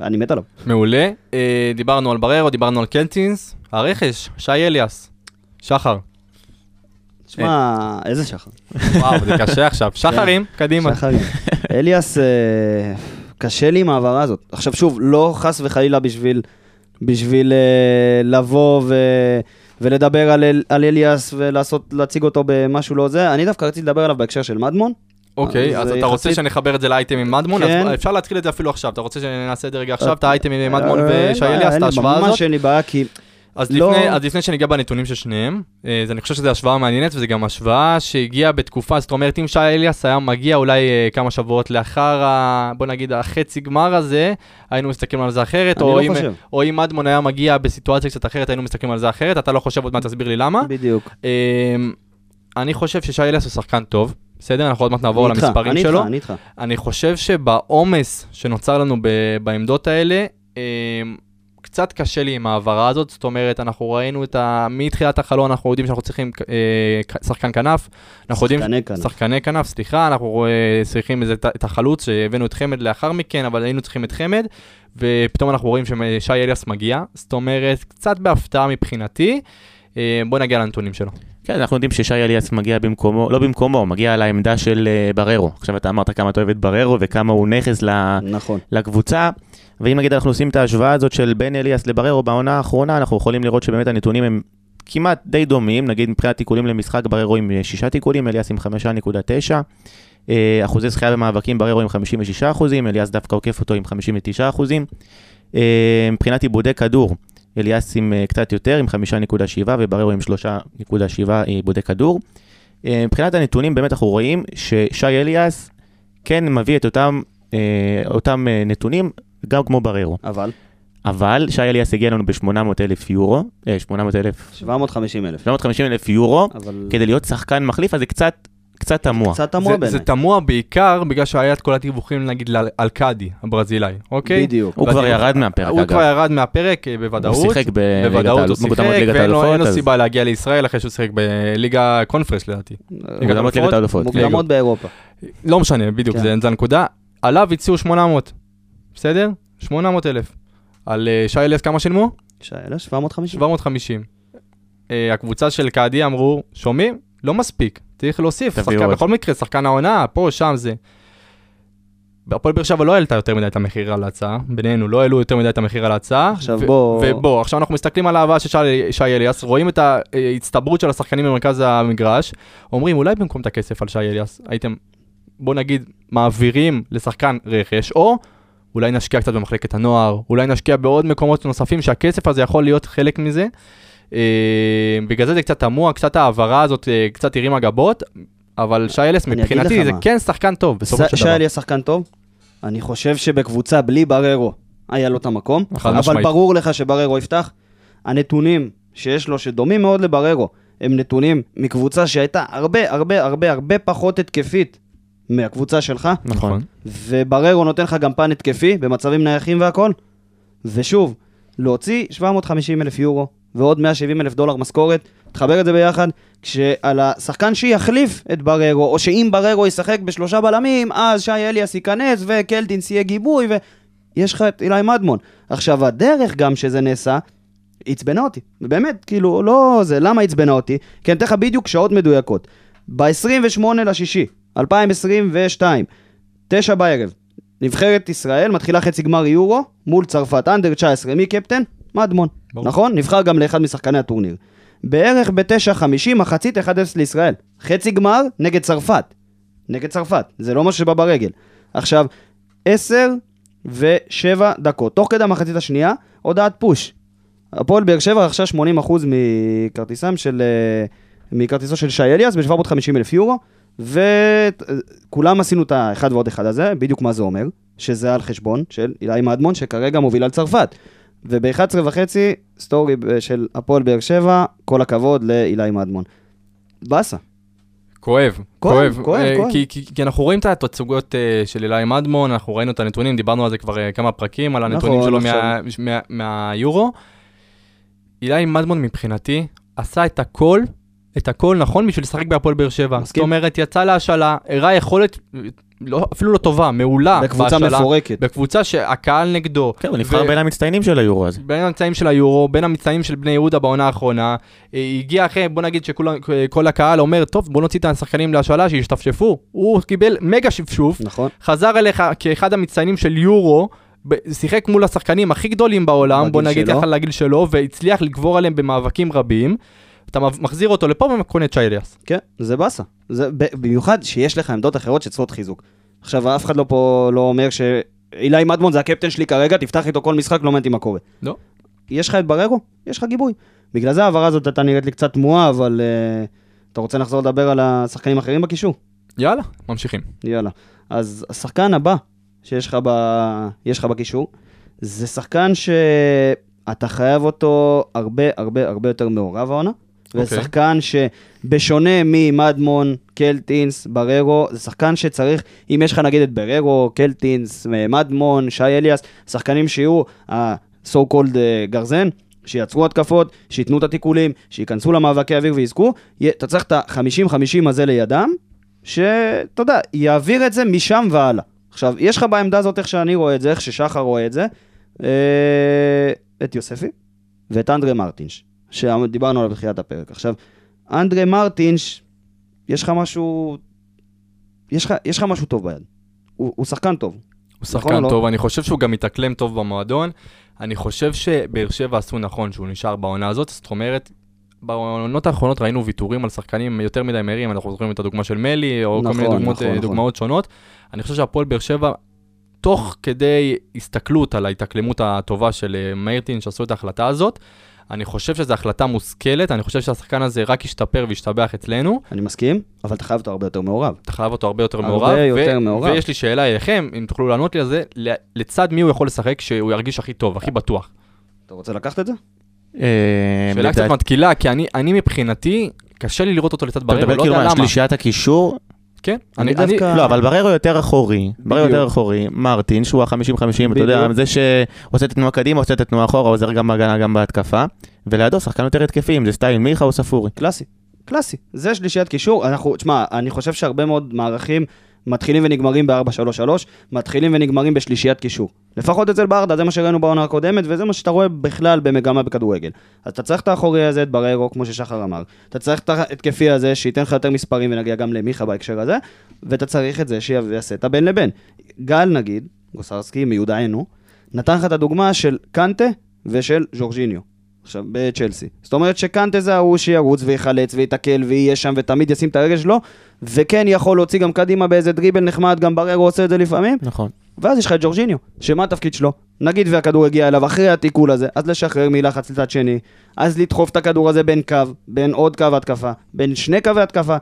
אני מת עליו. מעולה. אה, דיברנו על בררו, דיברנו על קלטינס. הרכש, שי אליאס. שחר. שמע, איזה שחר. וואו, זה קשה עכשיו. שחרים, קדימה. שחרים. אליאס, אה, קשה לי עם ההעברה הזאת. עכשיו שוב, לא חס וחלילה בשביל, בשביל אה, לבוא ו, ולדבר על, אל- על אליאס ולעשות, להציג אותו במשהו לא זה, אני דווקא רציתי לדבר עליו בהקשר של מדמון. אוקיי, אז אז אתה רוצה יחסית- שנחבר את זה לאייטם עם מדמון? כן. אז אפשר להתחיל את זה אפילו עכשיו. אתה רוצה שנעשה את זה רגע עכשיו, את האייטם עם אה, מדמון אין ושי אליאס, את ההשוואה הזאת? ממש אין לי בעיה, כי אז, לא- לפני, אז לפני שניגע בנתונים של שניהם, אה, אז אני חושב שזו השוואה מעניינת, וזו גם השוואה שהגיעה בתקופה, זאת אומרת, אם שי אליאס היה מגיע אולי אה, כמה שבועות לאחר, ה, בוא נגיד, החצי גמר הזה, היינו מסתכלים על זה אחרת, אני או, לא אם. או אם מדמון היה מגיע בסיטואציה קצת אחרת, היינו מסתכלים על זה אחרת, אתה לא חושב עוד מעט, תסביר לי למה. בדיוק. אה, אני חושב ששי אליאס הוא שחקן טוב, בסדר? אנחנו עוד מעט נעבור אני למספרים אני שלו. איתך, אני איתך. אני חושב שבעומס שנוצר לנו ב- בעמדות האלה, אה, קצת קשה לי עם ההעברה הזאת, זאת אומרת, אנחנו ראינו את ה... מתחילת החלון, אנחנו יודעים שאנחנו צריכים אה, שחקן כנף. אנחנו יודעים... שחקני כנף. שחקני כנף, סליחה, אנחנו אה, צריכים איזה, את- את החלוץ שהבאנו את חמד לאחר מכן, אבל היינו צריכים את חמד, ופתאום אנחנו רואים ששי אליאס מגיע, זאת אומרת, קצת בהפתעה מבחינתי. אה, בוא נגיע לנתונים שלו. כן, אנחנו יודעים ששי אליאס מגיע במקומו, לא במקומו, מגיע לעמדה של אה, בררו. עכשיו אתה אמרת כמה אתה אוהב את בררו וכמה הוא נכס ל- נכון. לקבוצה. ואם נגיד אנחנו עושים את ההשוואה הזאת של בין אליאס לבררו בעונה האחרונה, אנחנו יכולים לראות שבאמת הנתונים הם כמעט די דומים, נגיד מבחינת תיקולים למשחק, בררו עם אה, שישה תיקולים, אליאס עם 5.9. אה, אחוזי זכייה במאבקים, בררו עם 56 אחוזים, אליאס דווקא עוקף אותו עם 59 אחוזים. אה, מבחינת עיבודי כדור, אליאס עם קצת יותר, עם 5.7 ובררו עם 3.7 עיבודי כדור. מבחינת הנתונים באמת אנחנו רואים ששי אליאס כן מביא את אותם, אותם נתונים גם כמו בררו. אבל, אבל שי אליאס הגיע לנו ב-800 אלף יורו, אה, 800 אלף, 750 אלף. 750 אלף יורו, אבל כדי להיות שחקן מחליף, אז זה קצת, קצת תמוה. קצת תמוה זה, בעיניי. זה תמוה בעיקר בגלל שהיה את כל הדיווחים נגיד על- על קאדי הברזילאי, אוקיי? בדיוק. הוא כבר ירד מהפרק הוא אגב. כבר ירד מהפרק אה, בוודאות. הוא שיחק בליגת בוודאות הוא שיחק, ואין לו, סיבה להגיע לישראל אחרי שהוא שיחק בליגה קונפרס לדעתי. מוקדמות ליגת האלופות. מוקדמות באירופה. לא משנה, בדיוק, כן. זה הנקודה. עליו הציעו 800, בסדר? 800 אלף. על אה, שי אליאס כמה שילמו? שאלה 750. 750. אה, הקבוצה של קאדי אמרו, שומעים? לא מספיק, צריך להוסיף. שחקן, עוד. בכל מקרה, שחקן העונה, פה, שם, זה. הפועל באר שבע לא העלתה יותר מדי את המחיר על ההצעה, בינינו, לא העלו יותר מדי את המחיר על ההצעה. עכשיו ו- בוא- ובוא, עכשיו אנחנו מסתכלים על ההבאה של שי- שי אליאס, רואים את ההצטברות של השחקנים במרכז המגרש, אומרים, אולי במקום את הכסף על שי אליאס, הייתם, בוא נגיד, מעבירים לשחקן רכש, או אולי נשקיע קצת במחלקת הנוער, אולי נשקיע בעוד מקומות נוספים שהכסף הזה יכול להיות חלק מזה. אה, בגלל זה זה קצת תמוה, קצת ההעברה הזאת אה, קצת הרימה גבות, אבל שי אגיד מבחינתי זה מה. כן שחקן טוב, בסופו של שי דבר. אליאס שחקן טוב, אני חושב שבקבוצה בלי בררו היה לו את המקום, אבל משמעית. ברור לך שבררו יפתח. הנתונים שיש לו, שדומים מאוד לבררו, הם נתונים מקבוצה שהייתה הרבה הרבה הרבה הרבה פחות התקפית מהקבוצה שלך, נכון. ובררו נותן לך גם פן התקפי במצבים נייחים והכל. ושוב, להוציא 750 אלף יורו ועוד 170 אלף דולר משכורת, תחבר את זה ביחד, כשעל השחקן שיחליף את בררו, או שאם בררו ישחק בשלושה בלמים, אז שי אליאס ייכנס וקלטינס יהיה גיבוי, ויש לך את אילי מדמון. עכשיו, הדרך גם שזה נעשה, עצבנה אותי. באמת, כאילו, לא זה, למה עצבנה אותי? כי אני אתן לך בדיוק שעות מדויקות. ב-28 לשישי, 2022, תשע בערב, נבחרת ישראל מתחילה חצי גמר יורו מול צרפת, אנדר 19, מי קפטן? מדמון. ברור. נכון? נבחר גם לאחד משחקני הטורניר. בערך ב-9.50, מחצית 1-0 לישראל. חצי גמר נגד צרפת. נגד צרפת, זה לא משהו שבא ברגל. עכשיו, 10 ו-7 דקות. תוך כדי המחצית השנייה, הודעת פוש. הפועל באר שבע רכשה 80% מכרטיסם של... אה, מכרטיסו של שי אליאס ב-750 אלף יורו, וכולם עשינו את האחד ועוד אחד הזה, בדיוק מה זה אומר, שזה על חשבון של אילי מדמון, שכרגע מוביל על צרפת. וב-11 וחצי, סטורי של הפועל באר שבע, כל הכבוד לאילי מדמון. באסה. כואב, כואב, כואב, אה, כואב. כי, כי, כי אנחנו רואים את התצוגות אה, של אילי מדמון, אנחנו ראינו את הנתונים, דיברנו על זה כבר אה, כמה פרקים, על הנתונים נכון, שלו. מה, מה, מהיורו. אילי מדמון מבחינתי עשה את הכל, את הכל נכון בשביל לשחק בהפועל באר שבע. זאת אומרת, יצא להשאלה, הראה יכולת, לא, אפילו לא טובה, מעולה בקבוצה בהשאלה, מפורקת. בקבוצה שהקהל נגדו. כן, הוא נבחר ו- בין המצטיינים של היורו הזה. בין המצאים של היורו, בין המצאים של בני יהודה בעונה האחרונה, אה, הגיע אחרי, בוא נגיד שכל הקהל אומר, טוב, בוא נוציא את השחקנים להשאלה, שישתפשפו. הוא קיבל מגה שפשוף, נכון. חזר אליך כאחד המצטיינים של יורו, שיחק מול השחקנים הכי גדולים בעולם, בוא נגיד שלו. ככה לגיל שלו, והצליח לגבור עליהם במאבקים רבים. אתה מחזיר אותו לפה ומקונה את שי אליאס. כן, זה באסה. זה, במיוחד שיש לך עמדות אחרות שצריכות חיזוק. עכשיו, אף אחד לא פה לא אומר שאילי מדמון זה הקפטן שלי כרגע, תפתח איתו כל משחק, לא מעניין מה קורה. לא. יש לך את בררו, יש לך גיבוי. בגלל זה ההעברה הזאת הייתה נראית לי קצת תמוהה, אבל uh, אתה רוצה לחזור לדבר על השחקנים האחרים בקישור? יאללה, ממשיכים. יאללה. אז השחקן הבא שיש לך, ב... יש לך בקישור, זה שחקן שאתה חייב אותו הרבה הרבה הרבה יותר מעורב העונה. אוקיי. זה שחקן שבשונה ממדמון, קלטינס, בררו, זה שחקן שצריך, אם יש לך נגיד את בררו, קלטינס, מדמון, שי אליאס, שחקנים שיהיו ה-so called אה, גרזן, שיצרו התקפות, שייתנו את התיקולים, שייכנסו למאבקי אוויר ויזכו, אתה צריך את ה-50-50 הזה לידם, שאתה יודע, יעביר את זה משם והלאה. עכשיו, יש לך בעמדה הזאת, איך שאני רואה את זה, איך ששחר רואה את זה, אה, את יוספי ואת אנדרי מרטינש, שדיברנו עליו בתחילת הפרק. עכשיו, אנדרי מרטינש, יש לך משהו, יש לך, יש לך משהו טוב ביד. הוא, הוא שחקן טוב. הוא נכון שחקן או לא? טוב, אני חושב שהוא גם מתאקלם טוב במועדון. אני חושב שבאר שבע עשו נכון שהוא נשאר בעונה הזאת, זאת אומרת, בעונות האחרונות ראינו ויתורים על שחקנים יותר מדי מהירים, אנחנו זוכרים את הדוגמה של מלי, או כל נכון, מיני דוגמאות, נכון, נכון. דוגמאות שונות. אני חושב שהפועל באר שבע, תוך כדי הסתכלות על ההתאקלמות הטובה של אה, מיירטין, שעשו את ההחלטה הזאת, אני חושב שזו החלטה מושכלת, אני חושב שהשחקן הזה רק ישתפר וישתבח אצלנו, אני מסכים, אבל אתה חייב אותו הרבה יותר מעורב. אתה חייב אותו הרבה יותר הרבה מעורב. יותר מעורב. ויש לי שאלה אליכם, אם תוכלו לענות לי על זה, לצד מי הוא יכול לשחק שהוא ירגיש הכי טוב, הכי בטוח? אתה רוצה לקחת את זה? אה, שאלה קצת מתקילה, כי אני, אני מבחינתי, קשה לי לראות אותו לצד אתה מדבר לא כאילו יודע מה, למה. שלישיית הקישור? כן, אני אני, אני, דווקא- לא, אבל בררו יותר אחורי. בררו. יותר אחורי. מרטין, שהוא ה-50-50, אתה יודע. זה שעושה את התנועה קדימה, עושה את התנועה אחורה, עוזר גם בהגנה, גם בהתקפה. ולידו שחקן יותר התקפי, אם זה סטייל מיכה או ספורי. קלאסי. קלאסי. זה שלישיית קישור. אנחנו, תשמע, אני חושב שהרבה מאוד מערכים מתחילים ונגמרים ב-4-3-3, מתחילים ונגמרים בשלישיית קישור. לפחות אצל ברדה, זה מה שראינו בעונה הקודמת, וזה מה שאתה רואה בכלל במגמה בכדורגל. אז אתה צריך את האחורי הזה, את בררו, כמו ששחר אמר. אתה צריך את ההתקפי הזה, שייתן לך יותר מספרים, ונגיע גם למיכה בהקשר הזה, ואתה צריך את זה שיעשה את הבין לבין. גל, נגיד, גוסרסקי, מיודענו, נתן לך את הדוגמה של קנטה ושל ז'ורג'יניו. עכשיו, בצ'לסי. זאת אומרת שקנטה זה ההוא שירוץ ויחלץ ויתקל ויהיה שם ותמיד ישים את הרגל שלו, וכן יכול להוציא גם קדימה באיזה דריבל נחמד, גם בררו עושה את זה לפעמים, נכון. ואז יש לך את ג'ורג'יניו, שמה התפקיד שלו? נגיד והכדור הגיע אליו אחרי התיקול הזה, אז לשחרר מלחץ לצד שני, אז לדחוף את הכדור הזה בין קו, בין עוד קו התקפה, בין שני קווי התקפה,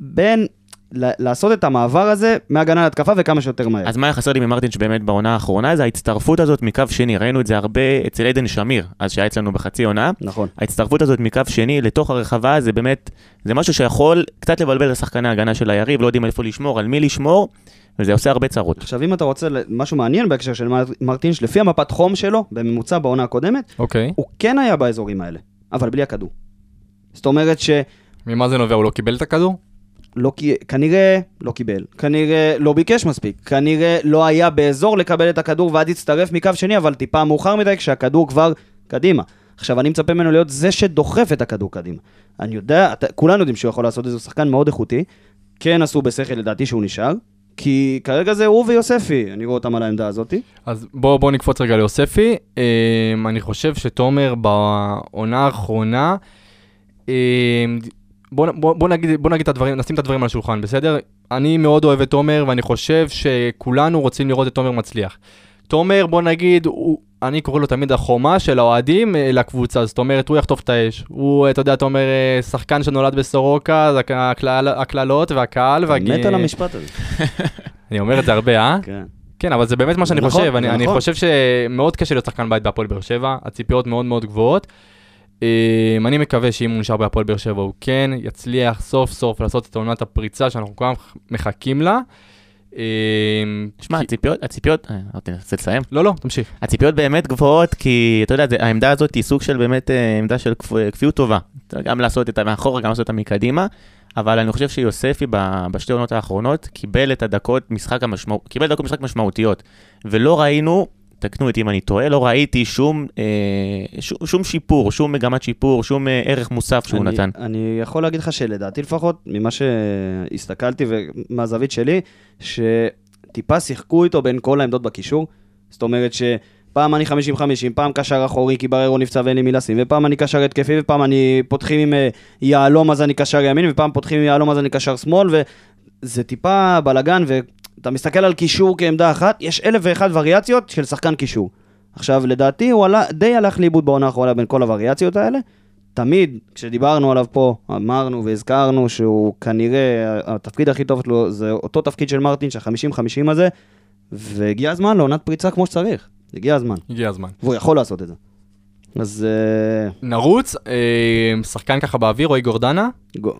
בין... ל- לעשות את המעבר הזה מהגנה להתקפה וכמה שיותר מהר. אז מה היה חסר לי ממרטין שבאמת בעונה האחרונה זה ההצטרפות הזאת מקו שני, ראינו את זה הרבה אצל עדן שמיר, אז שהיה אצלנו בחצי עונה. נכון. ההצטרפות הזאת מקו שני לתוך הרחבה זה באמת, זה משהו שיכול קצת לבלבל את שחקני ההגנה של היריב, לא יודעים איפה לשמור, על מי לשמור, וזה עושה הרבה צרות. עכשיו, אם אתה רוצה משהו מעניין בהקשר של מר- מרטינש, לפי המפת חום שלו, בממוצע בעונה הקודמת, אוקיי. הוא כן היה באזורים האלה, אבל בלי הכדור. זאת אומרת שלא ממה זה נובע? הוא לא קיבל את הכדור? כי- כנראה לא קיבל, כנראה לא ביקש מספיק, כנראה לא היה באזור לקבל את הכדור ואז הצטרף מקו שני, אבל טיפה מאוחר מדי כשהכדור כבר קדימה. עכשיו, אני מצפה ממנו להיות זה שדוחף את הכדור קדימה. אני יודע, אתה, כולנו יודעים שהוא יכול לעשות את זה, הוא שחקן מאוד איכותי. כן עשו בשכל לדעתי שהוא נשאר, כי כרגע זה הוא ויוספי, אני רואה אותם על העמדה הזאת. אז בואו בוא נקפוץ רגע ליוספי. אמ, אני חושב שתומר בעונה האחרונה, אמ, בוא, בוא, בוא, נגיד, בוא נגיד את הדברים, נשים את הדברים על השולחן, בסדר? אני מאוד אוהב את תומר ואני חושב שכולנו רוצים לראות את תומר מצליח. תומר, בוא נגיד, הוא, אני קורא לו תמיד החומה של האוהדים אה, לקבוצה, זאת אומרת, הוא יחטוף את האש. הוא, אתה יודע, אתה אומר, אה, שחקן שנולד בסורוקה, אז הק- הקלל- הקללות והקהל והג... מת על המשפט הזה. אני אומר את זה הרבה, אה? כן. כן, אבל זה באמת מה שאני נכון, חושב. אני, זה אני נכון. חושב שמאוד קשה להיות שחקן בית בהפועל באר שבע, הציפיות מאוד מאוד גבוהות. אמ, אני מקווה שאם הוא נשאר בהפועל באר שבע, הוא כן יצליח סוף סוף לעשות את עונת הפריצה שאנחנו כולם מחכים לה. אמ, שמע, כי- הציפיות, הציפיות, אה, רוצה לסיים? לא, לא, תמשיך. הציפיות באמת גבוהות, כי אתה יודע, זה- העמדה הזאת היא סוג של באמת אה, עמדה של כפ- כפיות טובה. גם לעשות את המאחורה, גם לעשות אותה מקדימה, אבל אני חושב שיוספי בשתי עונות האחרונות קיבל את הדקות משחק המשמעות, קיבל דקות משחק משמעותיות, ולא ראינו, תקנו אותי אם אני טועה, לא ראיתי שום, אה, שום, שום שיפור, שום מגמת שיפור, שום אה, ערך מוסף שהוא אני, נתן. אני יכול להגיד לך שלדעתי לפחות, ממה שהסתכלתי ומהזווית שלי, שטיפה שיחקו איתו בין כל העמדות בקישור. זאת אומרת שפעם אני 50-50, פעם קשר אחורי כי בררו נפצע ואין לי מי לשים, ופעם אני קשר התקפי, ופעם אני פותחים עם אה, יהלום אז אני קשר ימין, ופעם פותחים עם יהלום אז אני קשר שמאל, וזה טיפה בלאגן, ואתה מסתכל על קישור כעמדה אחת, יש אלף ואחת וריאציות של שחקן קישור. עכשיו, לדעתי הוא עלה, די הלך לאיבוד בעונה האחרונה בין כל הווריאציות האלה. תמיד, כשדיברנו עליו פה, אמרנו והזכרנו שהוא כנראה, התפקיד הכי טוב שלו זה אותו תפקיד של מרטין, שה-50-50 הזה, והגיע הזמן לעונת פריצה כמו שצריך. הגיע הזמן. הגיע הזמן. והוא יכול לעשות את זה. אז אה, נרוץ, אה, שחקן ככה באוויר, רועי גורדנה. גו-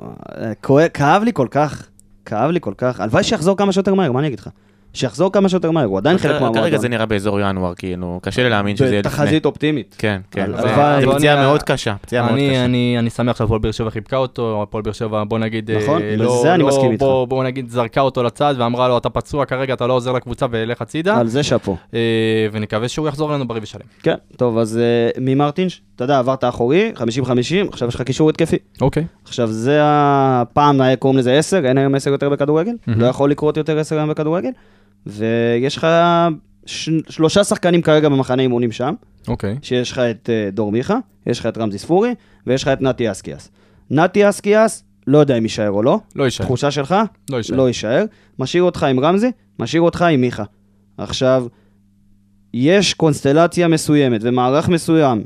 אה, כאב לי כל כך, כאב לי כל כך. הלוואי שיחזור כמה שיותר מהר, מה אני אגיד לך? שיחזור כמה שיותר מהר, הוא עדיין חלק כרגע מהמועדון. זה נראה באזור ינואר, כאילו, קשה לי להאמין שזה יהיה לפני. בתחזית אופטימית. כן, כן. בוא פציעה מאוד קשה, פציעה מאוד אני, קשה. אני, אני שמח שהפועל באר שבע חיבקה אותו, הפועל באר שבע, בוא נגיד, אה, נכון, לא, בזה אני לא, מסכים איתך. בוא, נגיד, זרקה אותו לצד ואמרה לו, אתה פצוע כרגע, אתה לא עוזר לקבוצה ולך הצידה, על זה שאפו. אה, ונקווה שהוא יחזור אלינו בריא ושלם. כן, טוב, אז אה, ממרטינש, אתה יודע, עברת אחורי, 50-50, עכשיו יש לך קישור התקפי. אוקיי. עכשיו, זה הפעם, קוראים לזה 10, אין היום 10 יותר בכדורגל, מהמם. לא יכול לקרות יותר 10 היום בכדורגל, ויש לך ש... שלושה שחקנים כרגע במחנה אימונים שם, אוקיי. שיש לך את אה, דור מיכה, יש לך את רמזי ספורי, ויש לך את נתי אסקיאס. נתי אסקיאס, לא יודע אם יישאר או לא, לא יישאר. תחושה שלך? לא יישאר. לא יישאר. משאיר אותך עם רמזי, משאיר אותך עם מיכה. עכשיו, יש קונסטלציה מסוימת ומערך מסוים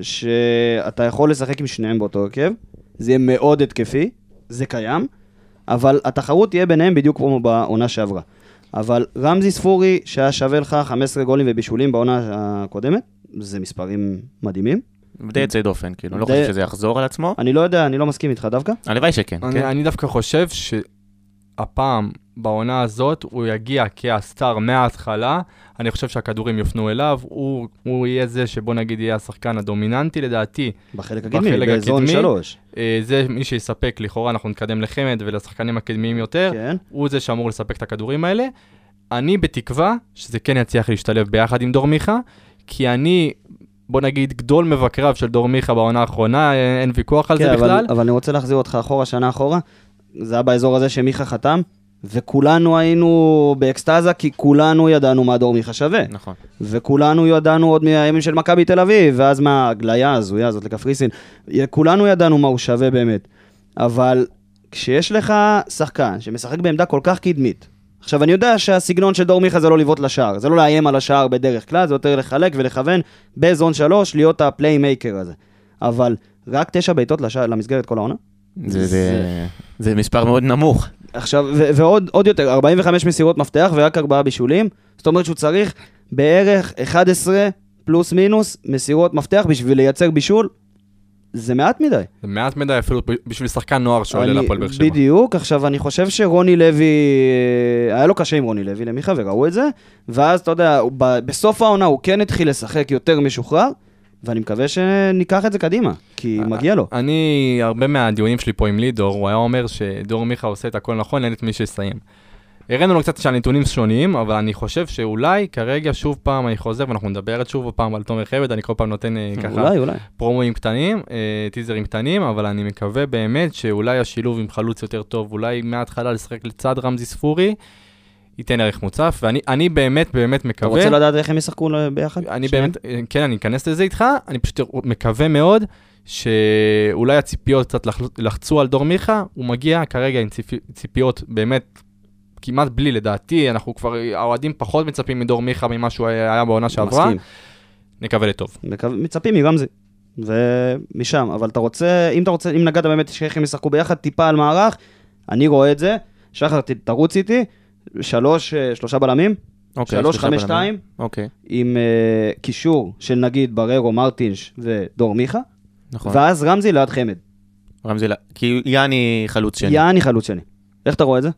שאתה יכול לשחק עם שניהם באותו הרכב, זה יהיה מאוד התקפי, זה קיים, אבל התחרות תהיה ביניהם בדיוק כמו בעונה שעברה. אבל רמזי ספורי, שהיה שווה לך 15 גולים ובישולים בעונה הקודמת, זה מספרים מדהימים. די יוצא דופן, כאילו, לא חושב שזה יחזור על עצמו. אני לא יודע, אני לא מסכים איתך דווקא. הלוואי שכן, אני, כן. אני דווקא חושב שהפעם, בעונה הזאת, הוא יגיע כהסטאר מההתחלה. אני חושב שהכדורים יופנו אליו, הוא, הוא יהיה זה שבוא נגיד יהיה השחקן הדומיננטי לדעתי. בחלק הקדמי, בחלק הקדמי. 3. אה, זה מי שיספק, לכאורה אנחנו נתקדם לחמד ולשחקנים הקדמיים יותר. כן. הוא זה שאמור לספק את הכדורים האלה. אני בתקווה שזה כן יצליח להשתלב ביחד עם דור מיכה, כי אני, בוא נגיד, גדול מבקריו של דור מיכה בעונה האחרונה, אין, ויכוח על כן, זה אבל, בכלל. אבל אני רוצה להחזיר אותך אחורה, שנה אחורה. זה היה באזור הזה שמיכה חתם, וכולנו היינו באקסטזה, כי כולנו ידענו מה דור מיכה שווה. נכון. וכולנו ידענו עוד מהימים של מכבי תל אביב, ואז מההגליה ההזויה הזאת לקפריסין. כולנו ידענו מה הוא שווה באמת. אבל כשיש לך שחקן שמשחק בעמדה כל כך קדמית, עכשיו אני יודע שהסגנון של דור מיכה זה לא לבעוט לשער, זה לא לאיים על השער בדרך כלל, זה יותר לחלק ולכוון ב zone שלוש להיות ה playmaker הזה. אבל רק תשע בעיטות לשער, למסגרת כל העונה? זה- זה- זה מספר מאוד נמוך. עכשיו, ועוד עוד יותר, 45 מסירות מפתח ורק ארבעה בישולים. זאת אומרת שהוא צריך בערך 11 פלוס מינוס מסירות מפתח בשביל לייצר בישול. זה מעט מדי. זה מעט מדי אפילו בשביל שחקן נוער שעולה להפועל באר שבע. בדיוק, עכשיו אני חושב שרוני לוי, אה, היה לו קשה עם רוני לוי למיכה וראו את זה, ואז אתה יודע, בסוף העונה הוא כן התחיל לשחק יותר משוחרר, ואני מקווה שניקח את זה קדימה, כי אה, מגיע לו. אני, הרבה מהדיונים שלי פה עם לידור, הוא היה אומר שדור מיכה עושה את הכל נכון, אין את מי שיסיים. הראינו לו קצת שהנתונים שונים, אבל אני חושב שאולי כרגע שוב פעם אני חוזר, ואנחנו נדבר שוב פעם על תומר חמד, אני כל פעם נותן אה, ככה אולי, אולי. פרומואים קטנים, אה, טיזרים קטנים, אבל אני מקווה באמת שאולי השילוב עם חלוץ יותר טוב, אולי מההתחלה לשחק לצד רמזי ספורי, ייתן ערך מוצף, ואני אני באמת באמת אתה מקווה... רוצה לדעת איך הם ישחקו ביחד? אני שניהם? באמת, כן, אני אכנס לזה איתך, אני פשוט מקווה מאוד שאולי הציפיות קצת לח- לחצו על דור מיכה, הוא מגיע כרגע עם ציפי- ציפיות באמת כמעט בלי לדעתי, אנחנו כבר, האוהדים פחות מצפים מדור מיכה ממה שהוא היה בעונה שעברה, מסכים. נקווה לטוב. מצפים מרמזי. ומשם, אבל אתה רוצה, אם אתה רוצה, אם נגעת באמת שאיך הם ישחקו ביחד, טיפה על מערך, אני רואה את זה. שחר, תרוץ איתי, שלוש, אה, שלושה בלמים, אוקיי, שלוש, שלושה חמש. שתיים, אוקיי, עם אה, קישור של נגיד בררו, מרטינש ודור מיכה, נכון. ואז רמזי ליד חמד. רמזי, לה- כי יאני חלוץ שני. יעני חלוץ שני. איך אתה רואה את זה?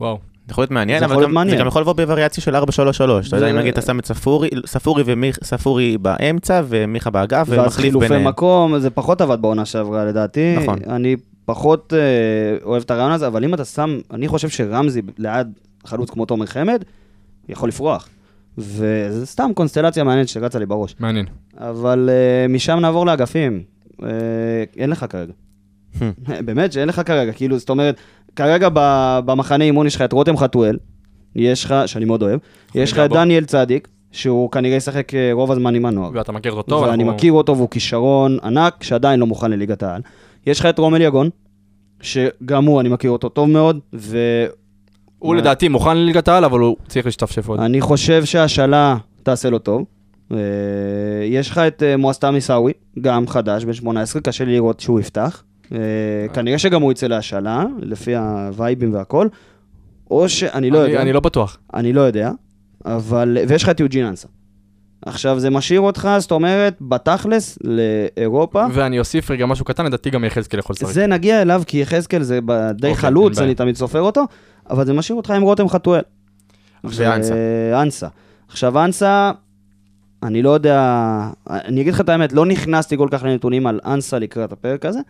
וואו. זה יכול להיות מעניין, אבל גם- מעניין. זה גם יכול לבוא בווריאציה של 4-3-3. אתה יודע, אם נגיד אתה שם את ספורי, ספורי ומיך, ספורי באמצע ומיכה באגף, ואז ומחליף חילופי ביניהם. מקום, זה פחות עבד בעונה שעברה לדעתי. נכון. אני פחות אה, אוהב את הרעיון הזה, אבל אם אתה שם, אני חושב שרמזי ליד חלוץ כמו תומר חמד, יכול לפרוח. וזה סתם קונסטלציה מעניינת שרצה לי בראש. מעניין. אבל אה, משם נעבור לאגפים. אה, אין לך כרגע. באמת שאין לך כרגע, כאילו, זאת אומרת, כרגע ב- במחנה אימון יש לך את רותם חתואל, יש לך, שאני מאוד אוהב, יש לך את. דניאל צדיק, שהוא כנראה ישחק אה, רוב הזמן עם הנוער. ואתה מכיר אותו טוב, ואני אנחנו- מכיר אותו והוא כישרון ענק, שעדיין לא מוכן לליגת העל. יש לך את רומל יגון, שגם הוא, אני מכיר אותו טוב מאוד, ואני הוא לדעתי מוכן לליגת העל, אבל הוא צריך להשתפשף עוד. חושב שהשאלה תעשה לו טוב. אה, יש לך את אה, מואסטם עיסאווי, גם חדש, בן 18, קשה לי לראות שהוא יפתח. אה, כנראה שגם הוא יצא להשאלה, לפי הווייבים והכל. או שאני לא אני- יודע. אני לא בטוח. אני לא יודע, אבל... ויש לך את יוג'ין אנסה. עכשיו, זה משאיר אותך, זאת אומרת, בתכלס, לאירופה. ואני אוסיף רגע משהו קטן, לדעתי גם יחזקאל יכול לשחק. זה נגיע אליו, כי יחזקאל זה די אוקיי, חלוץ. אני תמיד סופר אותו, אבל זה משאיר אותך עם רותם חתואל. ואנסה. ואנסה. עכשיו, אנסה, אני לא יודע, אני אגיד לך את האמת, לא נכנסתי כל כך לנתונים על אנסה לקראת הפרק הזה,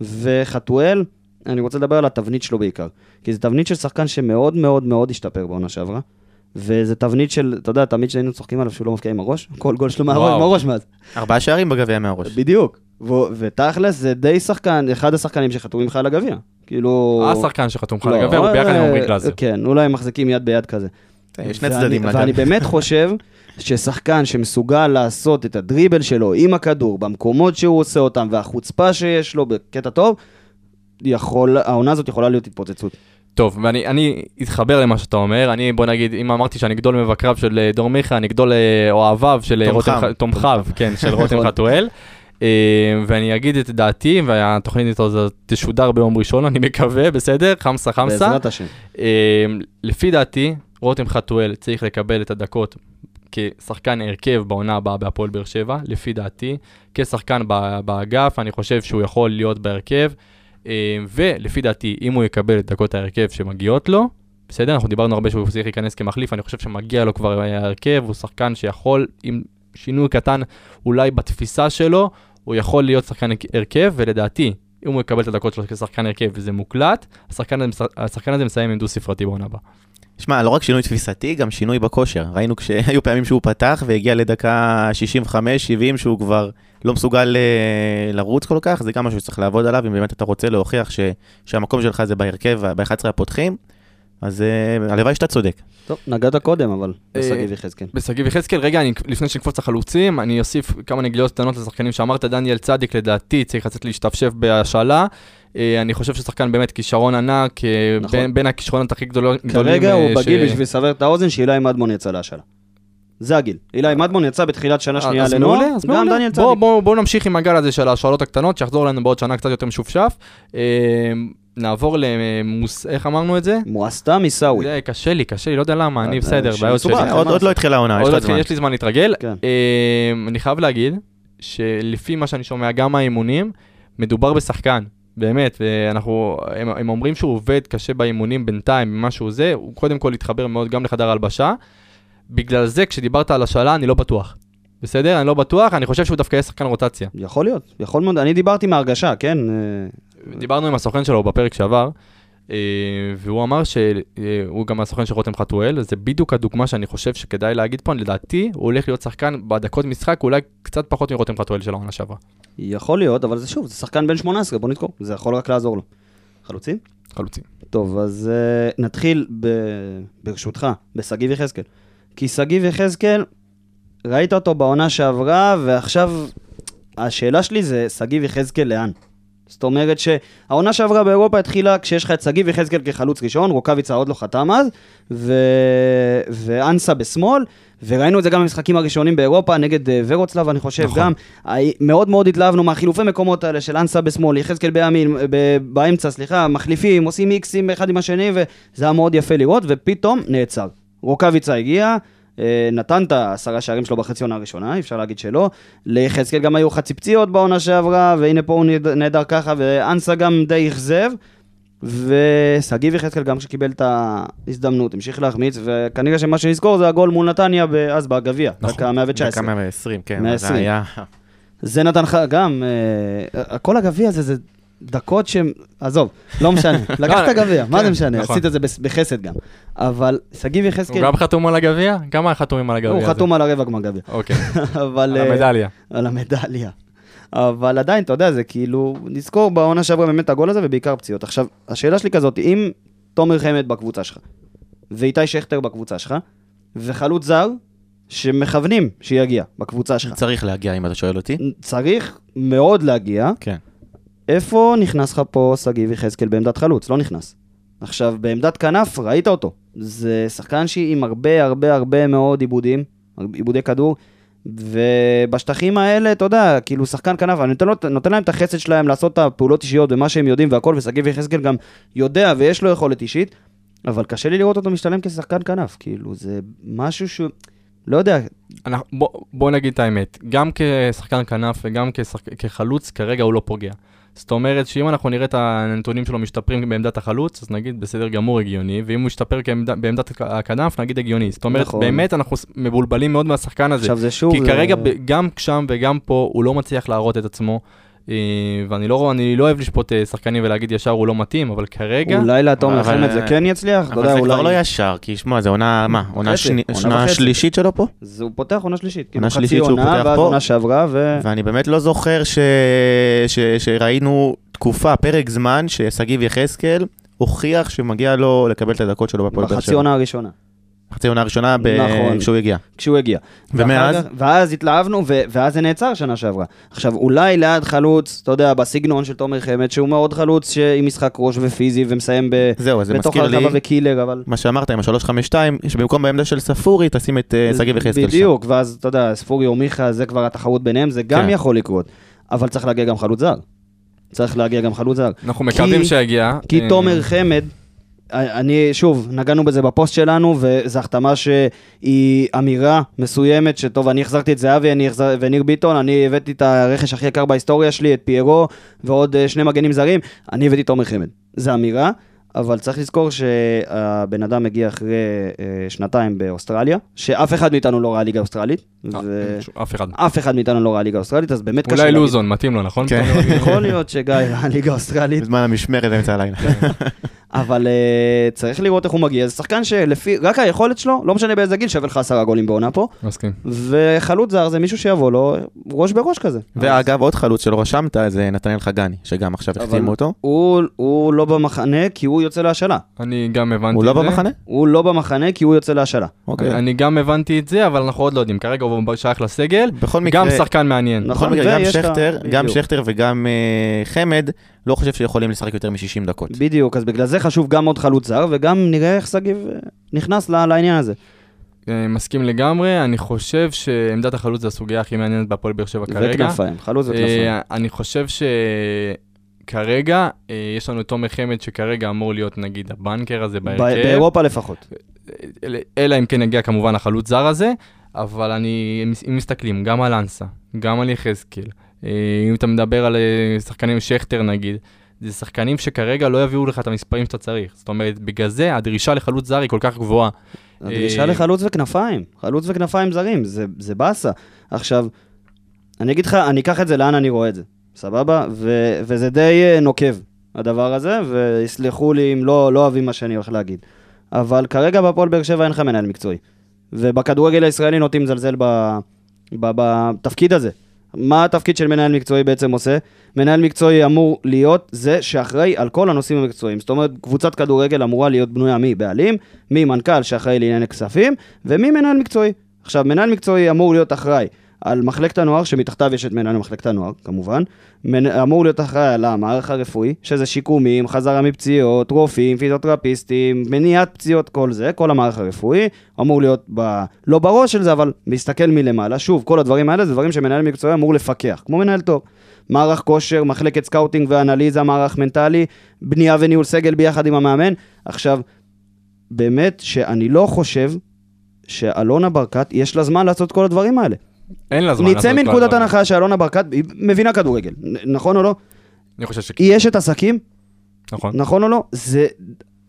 וחתואל, אני רוצה לדבר על התבנית שלו בעיקר. כי זו תבנית של שחקן שמאוד מאוד מאוד השתפר בעונה שעברה. וזה תבנית של, אתה יודע, תמיד שהיינו צוחקים עליו שהוא לא מבקיע עם הראש, כל גול שלו מהראש, וואו. מהראש מאז. ארבעה שערים בגביע מהראש. בדיוק. ו- ותכלס זה די שחקן, אחד השחקנים שחתומים לך על הגביע. כאילו... השחקן שחתום לך לא, לגבי, הוא ביחד עם אה, עמרי גלאזר. כן, אולי הם מחזיקים יד ביד כזה. יש שני צדדים ואני. באמת חושב ששחקן שמסוגל לעשות את הדריבל שלו עם הכדור, במקומות שהוא עושה אותם, והחוצפה שיש לו בקטע טוב, יכול, העונה הזאת יכולה להיות התפוצצות. טוב, ואני אני אתחבר למה שאתה אומר, אני בוא נגיד, אם אמרתי שאני גדול מבקריו של אה, דור מיכה, אני גדול אה, אוהביו של אה, רותם, תומכיו. כן, של רותם נכון. חתואל. ואני אגיד את דעתי, והתוכנית איתו הזאת תשודר ביום ראשון, אני מקווה, בסדר? חמסה חמסה. בעזרת השם. לפי דעתי, רותם חתואל צריך לקבל את הדקות כשחקן הרכב בעונה הבאה בהפועל באר שבע, לפי דעתי, כשחקן באגף, אני חושב שהוא יכול להיות בהרכב, ולפי דעתי, אם הוא יקבל את דקות ההרכב שמגיעות לו, בסדר, אנחנו דיברנו הרבה שהוא צריך להיכנס כמחליף, אני חושב שמגיע לו כבר ההרכב, הוא שחקן שיכול, עם שינוי קטן אולי בתפיסה שלו, הוא יכול להיות שחקן הרכב, ולדעתי, אם הוא יקבל את הדקות שלו כשחקן הרכב וזה מוקלט, השחקן השחקן הזה מסיים עם דו ספרתי בעונה הבאה. שמע, לא רק שינוי תפיסתי, גם שינוי בכושר. ראינו כשהיו פעמים שהוא פתח והגיע לדקה 65-70 שהוא כבר לא מסוגל אה, לרוץ כל כך, זה גם משהו שצריך לעבוד עליו, אם באמת אתה רוצה להוכיח ש, שהמקום שלך זה בהרכב, ב-11 הפותחים, אז אה, הלוואי שאתה צודק. טוב, נגעת קודם, אבל אה, בשגיב יחזקאל. בשגיב יחזקאל, רגע, אני, לפני שנקפוץ לחלוצים, אני אוסיף כמה נגיעות קטנות לשחקנים שאמרת, דניאל צדיק לדעתי צריך לצאת להשתפשף בהשאלה. אה, אני חושב ששחקן באמת כישרון ענק, נכון. בין, בין הכישרונות הכי גדולים. כרגע הוא בגיל ש- בשביל לסבר את האוזן שאילי מדמון יצא להשאלה. זה הגיל. אילי מדמון יצא בתחילת שנה שנייה לנוער, גם. דניאל צדיק. בוא, בוא נמשיך עם הגל הזה של ההשאלות הקטנות, שיחזור לנו בעוד שנה קצת יותר משופשף. אה, נעבור למוס... איך אמרנו את זה? מואסטם עיסאווי. זה קשה לי, קשה לי, לא יודע למה, אני אה, בסדר, בעיות שלי. אה, עוד, לא? התחילה העונה, יש לה לא זמן. יש לי זמן להתרגל. כן. אה, אני חייב להגיד שלפי מה שאני שומע גם מהאימונים, מדובר בשחקן, באמת, ואנחנו, הם, הם אומרים שהוא עובד קשה באימונים בינתיים, ממה שהוא זה, הוא קודם כל התחבר מאוד גם לחדר הלבשה. בגלל זה, כשדיברת על השאלה, אני לא בטוח. בסדר? אני לא בטוח, אני חושב שהוא דווקא יהיה שחקן רוטציה. יכול להיות, יכול מאוד, אני דיברתי מהרגשה, כן? אה, דיברנו עם הסוכן שלו בפרק שעבר, אה, והוא אמר שהוא גם הסוכן של רותם חתואל, זה בדיוק הדוגמה שאני חושב שכדאי להגיד פה, לדעתי, הוא הולך להיות שחקן בדקות משחק, אולי קצת פחות מרותם חתואל של העונה שעברה. יכול להיות, אבל זה שוב, זה שחקן בן 18, בוא נזכור, זה יכול רק לעזור לו. חלוצים? חלוצים. טוב, אז uh, נתחיל, ב... ברשותך, בשגיב יחזקאל. כי שגיב יחזקאל, ראית אותו בעונה שעברה, ועכשיו השאלה שלי זה, שגיב יחזקאל לאן? זאת אומרת שהעונה שעברה באירופה התחילה כשיש לך את שגיב יחזקאל כחלוץ ראשון, רוקאביצה עוד לא חתם אז, ו... ואנסה בשמאל, וראינו את זה גם במשחקים הראשונים באירופה, נגד אה, ורוצלב, אני חושב, נכון. גם מאוד מאוד התלהבנו מהחילופי מקומות האלה של אנסה בשמאל, יחזקאל בימין, ב- באמצע, סליחה, מחליפים, עושים מיקסים אחד עם השני, וזה היה מאוד יפה לראות, ופתאום נעצר. רוקאביצה הגיע, אה, נתן את העשרה שערים שלו בחצי עונה הראשונה, אי אפשר להגיד שלא. ליחזקאל גם היו חצי פציעות בעונה שעברה, והנה פה הוא נהדר ככה, ואנסה גם די אכזב. ושגיב יחזקאל גם כשקיבל את ההזדמנות, המשיך להחמיץ, וכנראה שמה שנזכור זה הגול מול נתניה אז בגביע, נכון. דקה 119. דקה 120, כן. 120. זה היה... זה נתן לך גם, אה, כל הגביע הזה זה דקות שהם, עזוב, לא משנה, לקחת גביע, מה זה משנה, נכון. עשית את זה בחסד גם. אבל שגיב הוא יחזקאל, גם חתום על הגביע? כמה חתומים על הגביע הוא הזה? חתום על הרבע גמר גביע, אוקיי. על אה, המדליה. על המדליה. אבל עדיין, אתה יודע, זה כאילו, נזכור בעונה שעברה באמת את הגול הזה, ובעיקר פציעות. עכשיו, השאלה שלי כזאת, אם תומר חמד בקבוצה שלך, ואיתי שכטר בקבוצה שלך, וחלוץ זר, שמכוונים שיגיע בקבוצה שלך, צריך להגיע, אם אתה שואל אותי. צריך מאוד להגיע, כן. איפה נכנס לך פה שגיב יחזקאל בעמדת חלוץ? לא נכנס. עכשיו, בעמדת כנף, ראית אותו. זה שחקן שעם הרבה הרבה הרבה מאוד עיבודים, עיבודי כדור, ובשטחים האלה, אתה יודע, כאילו שחקן כנף, אני נותן, נותן להם את החסד שלהם לעשות את הפעולות אישיות ומה שהם יודעים והכל, ושגיב יחזקאל גם יודע ויש לו יכולת אישית, אבל קשה לי לראות אותו משתלם כשחקן כנף, כאילו, זה משהו שהוא, לא יודע, אנחנו- בוא- בוא נגיד את האמת, גם כשחקן כנף וגם כשחק- כחלוץ, כרגע הוא לא פוגע. זאת אומרת שאם אנחנו נראה את הנתונים שלו משתפרים בעמדת החלוץ, אז נגיד בסדר גמור הגיוני, ואם הוא ישתפר כעמד- בעמדת הכ- הכנף, נגיד הגיוני. זאת אומרת, נכון. באמת אנחנו מבולבלים מאוד מהשחקן הזה. עכשיו זה שוב... כי זה- כרגע, ב- גם שם וגם פה, הוא לא מצליח להראות את עצמו. אה, ואני לא, אני לא אוהב לשפוט אה, שחקנים ולהגיד ישר הוא לא מתאים, אבל כרגע... אולי לתומר אבל- חמד זה כן יצליח, אתה אבל יודע, זה אולי... כבר לא ישר, כי שמע, זה עונה, מה? עונה. שלישית שלו פה? זה הוא פותח עונה שלישית. כאילו עונה חצי שלישית שהוא עונה, ואז פה. עונה שעברה, ו... ואני באמת לא זוכר ש... ש... שראינו תקופה, פרק זמן, ששגיב יחזקאל הוכיח שמגיע לו לקבל את הדקות שלו בפועל באר בחצי שבע. עונה הראשונה, חצי עונה הראשונה, ב... נכון. כשהוא הגיע. כשהוא הגיע. ומאז? ואחר ואז התלהבנו, ו- ואז זה נעצר שנה שעברה. עכשיו, אולי ליד חלוץ, אתה יודע, בסגנון של תומר חמד, שהוא מאוד חלוץ ש- עם משחק ראש ופיזי, ומסיים ב... זהו, זה בתוך הרחבה וקילר, אבל... מה שאמרת עם ה-352, שבמקום בעמדה של ספורי, תשים את אה, שגיב יחזקאל שם. בדיוק, ואז, אתה יודע, ספורי או מיכה, זה כבר התחרות ביניהם, זה גם כן. יכול לקרות. אבל צריך להגיע גם חלוץ זר. צריך להגיע גם חלוץ זר. אנחנו מקווים כי- שיגיע. כי אה, תומר חמד, אני, שוב, נגענו בזה בפוסט שלנו, וזו החתמה שהיא אמירה מסוימת, שטוב, אני החזרתי את זהבי אני החזר, וניר ביטון, אני הבאתי את הרכש הכי יקר בהיסטוריה שלי, את פיירו, ועוד אה, שני מגנים זרים, אני הבאתי תומר חמד. זו אמירה, אבל צריך לזכור שהבן אדם מגיע אחרי אה, שנתיים באוסטרליה, שאף אחד מאיתנו לא ראה ליגה אוסטרלית, אה, ואף אף אחד. אחד מאיתנו לא ראה ליגה אוסטרלית, אז באמת קשה אולי להגיד. לוזון, מתאים לו, נכון? כן. יכול להיות שגיא ראה ליגה אוסטרלית. בזמן המשמרת באמצע הלילה. אבל uh, צריך לראות איך הוא מגיע. זה שחקן שלפי, רק היכולת שלו, לא משנה באיזה גיל, שווה לך עשרה גולים בעונה פה. מסכים. וחלוץ זר זה מישהו שיבוא לו ראש בראש כזה. ואגב, עוד חלוץ שלא רשמת, זה נתנאל חגני, שגם עכשיו החתימו אותו. הוא, הוא לא במחנה כי הוא יוצא להשאלה. אני גם הבנתי הוא את לא זה. במחנה? הוא לא במחנה כי הוא יוצא להשאלה. אוקיי. אני גם הבנתי את זה, אבל אנחנו עוד לא יודעים. כרגע הוא שייך לסגל, בכל מקרה, גם שחקן מעניין. נכון. בכל מקרה, גם שכטר, גם. שכטר וגם אה, חמד, לא חושב שיכולים לשחק יותר מ-60 דקות. בדיוק, אז בגלל זה חשוב גם עוד חלוץ זר, וגם נראה איך שגיב אה, נכנס לעניין הזה. אה, מסכים לגמרי, אני חושב שעמדת החלוץ זה הסוגיה הכי מעניינת בהפועל באר שבע כרגע. וכנפיים, חלוץ וכנפיים. אה, אני חושב שכרגע יש לנו את תומר חמד שכרגע אמור להיות נגיד הבנקר הזה בהרכב. באירופה לפחות. אל- אלא אם כן יגיע כמובן החלוץ זר הזה, אבל אני, אם מסתכלים גם על אנסה, גם על יחזקאל, אם אתה מדבר על אה, שחקנים שכטר נגיד, זה שחקנים שכרגע לא יביאו לך את המספרים שאתה צריך. זאת אומרת, בגלל זה הדרישה לחלוץ זר היא כל כך גבוהה. הדרישה אה, לחלוץ וכנפיים, חלוץ וכנפיים זרים, זה, זה באסה. עכשיו, אני אגיד לך, אני אקח את זה לאן אני רואה את זה, סבבה? ו, וזה די אה, נוקב, הדבר הזה, ויסלחו לי אם לא, לא אוהבים מה שאני הולך להגיד. אבל כרגע בהפועל באר שבע אין לך מנהל מקצועי. ובכדורגל הישראלי נוטים לזלזל בתפקיד הזה. מה התפקיד של מנהל מקצועי בעצם עושה? מנהל מקצועי אמור להיות זה שאחראי על כל הנושאים המקצועיים. זאת אומרת, קבוצת כדורגל אמורה להיות בנויה מבעלים, ממנכ"ל שאחראי לענייני כספים, וממנהל מקצועי. עכשיו, מנהל מקצועי אמור להיות אחראי על מחלקת הנוער, שמתחתיו יש את מנהל מחלקת הנוער, כמובן. מנ... אמור להיות אחראי על המערך הרפואי, שזה שיקומים, חזרה מפציעות, רופאים, פיזיותרפיסטים, מניעת פציעות, כל זה, כל המערך הרפואי. אמור להיות ב... לא בראש של זה, אבל מסתכל מלמעלה. שוב, כל הדברים האלה זה דברים שמנהל מקצועי אמור לפקח, כמו מנהל טוב. מערך כושר, מחלקת scouting ואנליזה, מערך מנטלי, בנייה וניהול סגל ביחד עם המאמן. עכשיו, באמת שאני לא חושב שאלונה ברקת, יש לה זמן לעשות כל הדברים האלה. אין לה זמן נצא מנקודת. הנחה שאלונה ברקת, היא מבינה כדורגל, נכון או לא? אני חושב שכן, היא אשת עסקים, נכון. נכון או לא? זה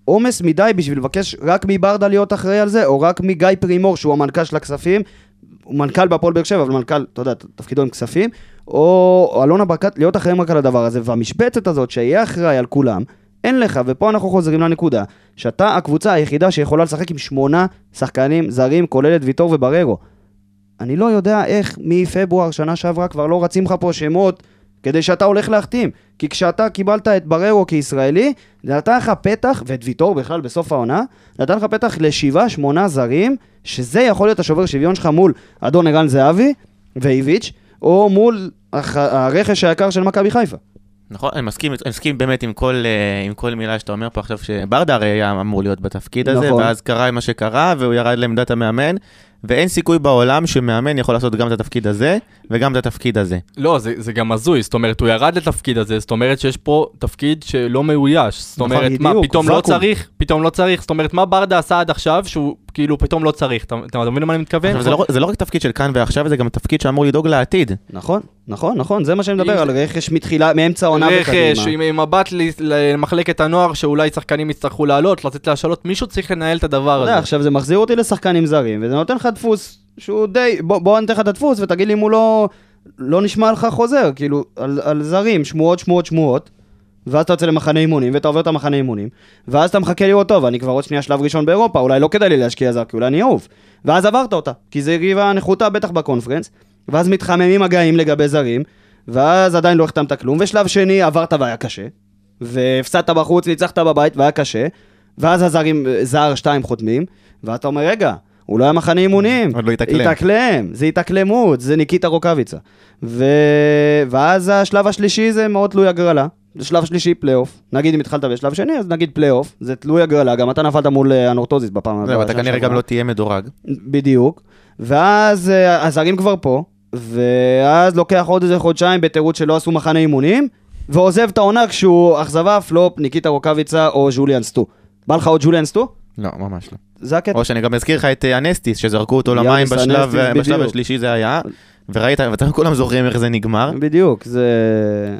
עומס מדי בשביל לבקש רק מברדה להיות אחראי על זה, או רק מגיא פרימור, שהוא המנכ"ל של הכספים, הוא מנכ"ל בהפועל באר שבע, אבל מנכ"ל, אתה יודע, תפקידו עם כספים, או או אלונה ברקת להיות אחראי רק על הדבר הזה, והמשבצת הזאת, שיהיה אחראי על כולם, אין לך, ופה אנחנו חוזרים לנקודה, שאתה הקבוצה היחידה שיכולה לשחק עם שמונה שחקנים זרים, כולל את ויטור ובררו. אני לא יודע איך מפברואר שנה שעברה כבר לא רצים לך פה שמות כדי שאתה הולך להחתים. כי כשאתה קיבלת את בררו כישראלי, זה נתן לך פתח, ואת ויטור בכלל בסוף העונה, נתן לך פתח לשבעה, שמונה זרים, שזה יכול להיות השובר שוויון שלך מול אדון ערן זהבי ואיביץ', או מול הח- הרכש היקר של מכבי חיפה. נכון, אני מסכים, אני מסכים באמת עם כל, אה, עם כל מילה שאתה אומר פה עכשיו, שברדה הרי היה אמור להיות בתפקיד הזה, נכון. ואז קרה מה שקרה, והוא ירד לעמדת המאמן, ואין סיכוי בעולם שמאמן יכול לעשות גם את התפקיד הזה, וגם את התפקיד הזה. לא, זה, זה גם הזוי, זאת אומרת, הוא ירד לתפקיד הזה, זאת אומרת שיש פה תפקיד שלא מאויש. זאת נכון, אומרת, מה, בדיוק, פתאום לא. צריך? פתאום לא צריך? זאת אומרת, מה ברדה עשה עד עכשיו שהוא כאילו פתאום לא צריך? אתה אתה מבין למה אני מתכוון? עכשיו, זה, לא, זה לא רק תפקיד של כאן ועכשיו, זה גם תפקיד שאמור לדאוג לעתיד. נכון, נכון, נכון, זה מה שאני מדבר, על רכש מתחילה, מאמצע העונה וקדימה. רכש, עם עם מבט ל- למחלקת הנוער, שאולי שחקנים יצטרכו לעלות, לצאת להשאלות, מישהו צריך לנהל את הדבר הזה. עכשיו זה מחזיר אותי לשחקנים זרים, וזה נותן לך דפוס שהוא די... בוא, בוא אני אתן לך את הדפוס ותגיד לי אם הוא לא, לא נשמע לך חוזר, כאילו, על, על זרים, שמועות, שמועות, שמועות, ואז אתה יוצא למחנה אימונים, ואתה עובר את המחנה אימונים, ואז אתה מחכה לראות, טוב, אני כבר עוד שנייה שלב ראשון באירופה, אולי לא כדאי לי להשקיע זר, כי אולי אני אהוב. ואז עברת אותה, כי זה ריבה נחותה בטח בקונפרנס, ואז מתחממים מגעים לגבי זרים, ואז עדיין לא החתמת כלום, ושלב שני עברת והיה קשה, והפסדת בחוץ, ניצחת בבית והיה קשה, ואז הזרים, זר שתיים חותמים, ואתה אומר, רגע, הוא לא היה מחנה אימונים. עוד לא התאקלם. התאקלם, זה התאקלמות, זה ניקיטה רוקאביצה. ו... ואז השלב השלישי זה מאוד תלוי הגרלה. זה שלב שלישי פלייאוף. נגיד אם התחלת בשלב שני, אז נגיד פלייאוף. זה תלוי הגרלה, גם אתה נפלת מול אה, אנורטוזיס בפעם זהו, אתה בשנה כנראה. גם לא תהיה מדורג. בדיוק. ואז אה, הזרים כבר פה, ואז לוקח עוד איזה חודשיים בתירוץ שלא עשו מחנה אימונים, ועוזב את העונה כשהוא אכזבה, פלופ, ניקיטה רוקאביצה או ז'וליאן סטו. בא לך עוד ז'וליאן סטו? לא, ממש לא. זה הקטע. או שאני גם אזכיר לך את אה, אנסטיס, שזרקו אותו למים בשלב, בדיוק. השלישי זה היה, וראית, ואתם כולם זוכרים איך זה נגמר. בדיוק, זה...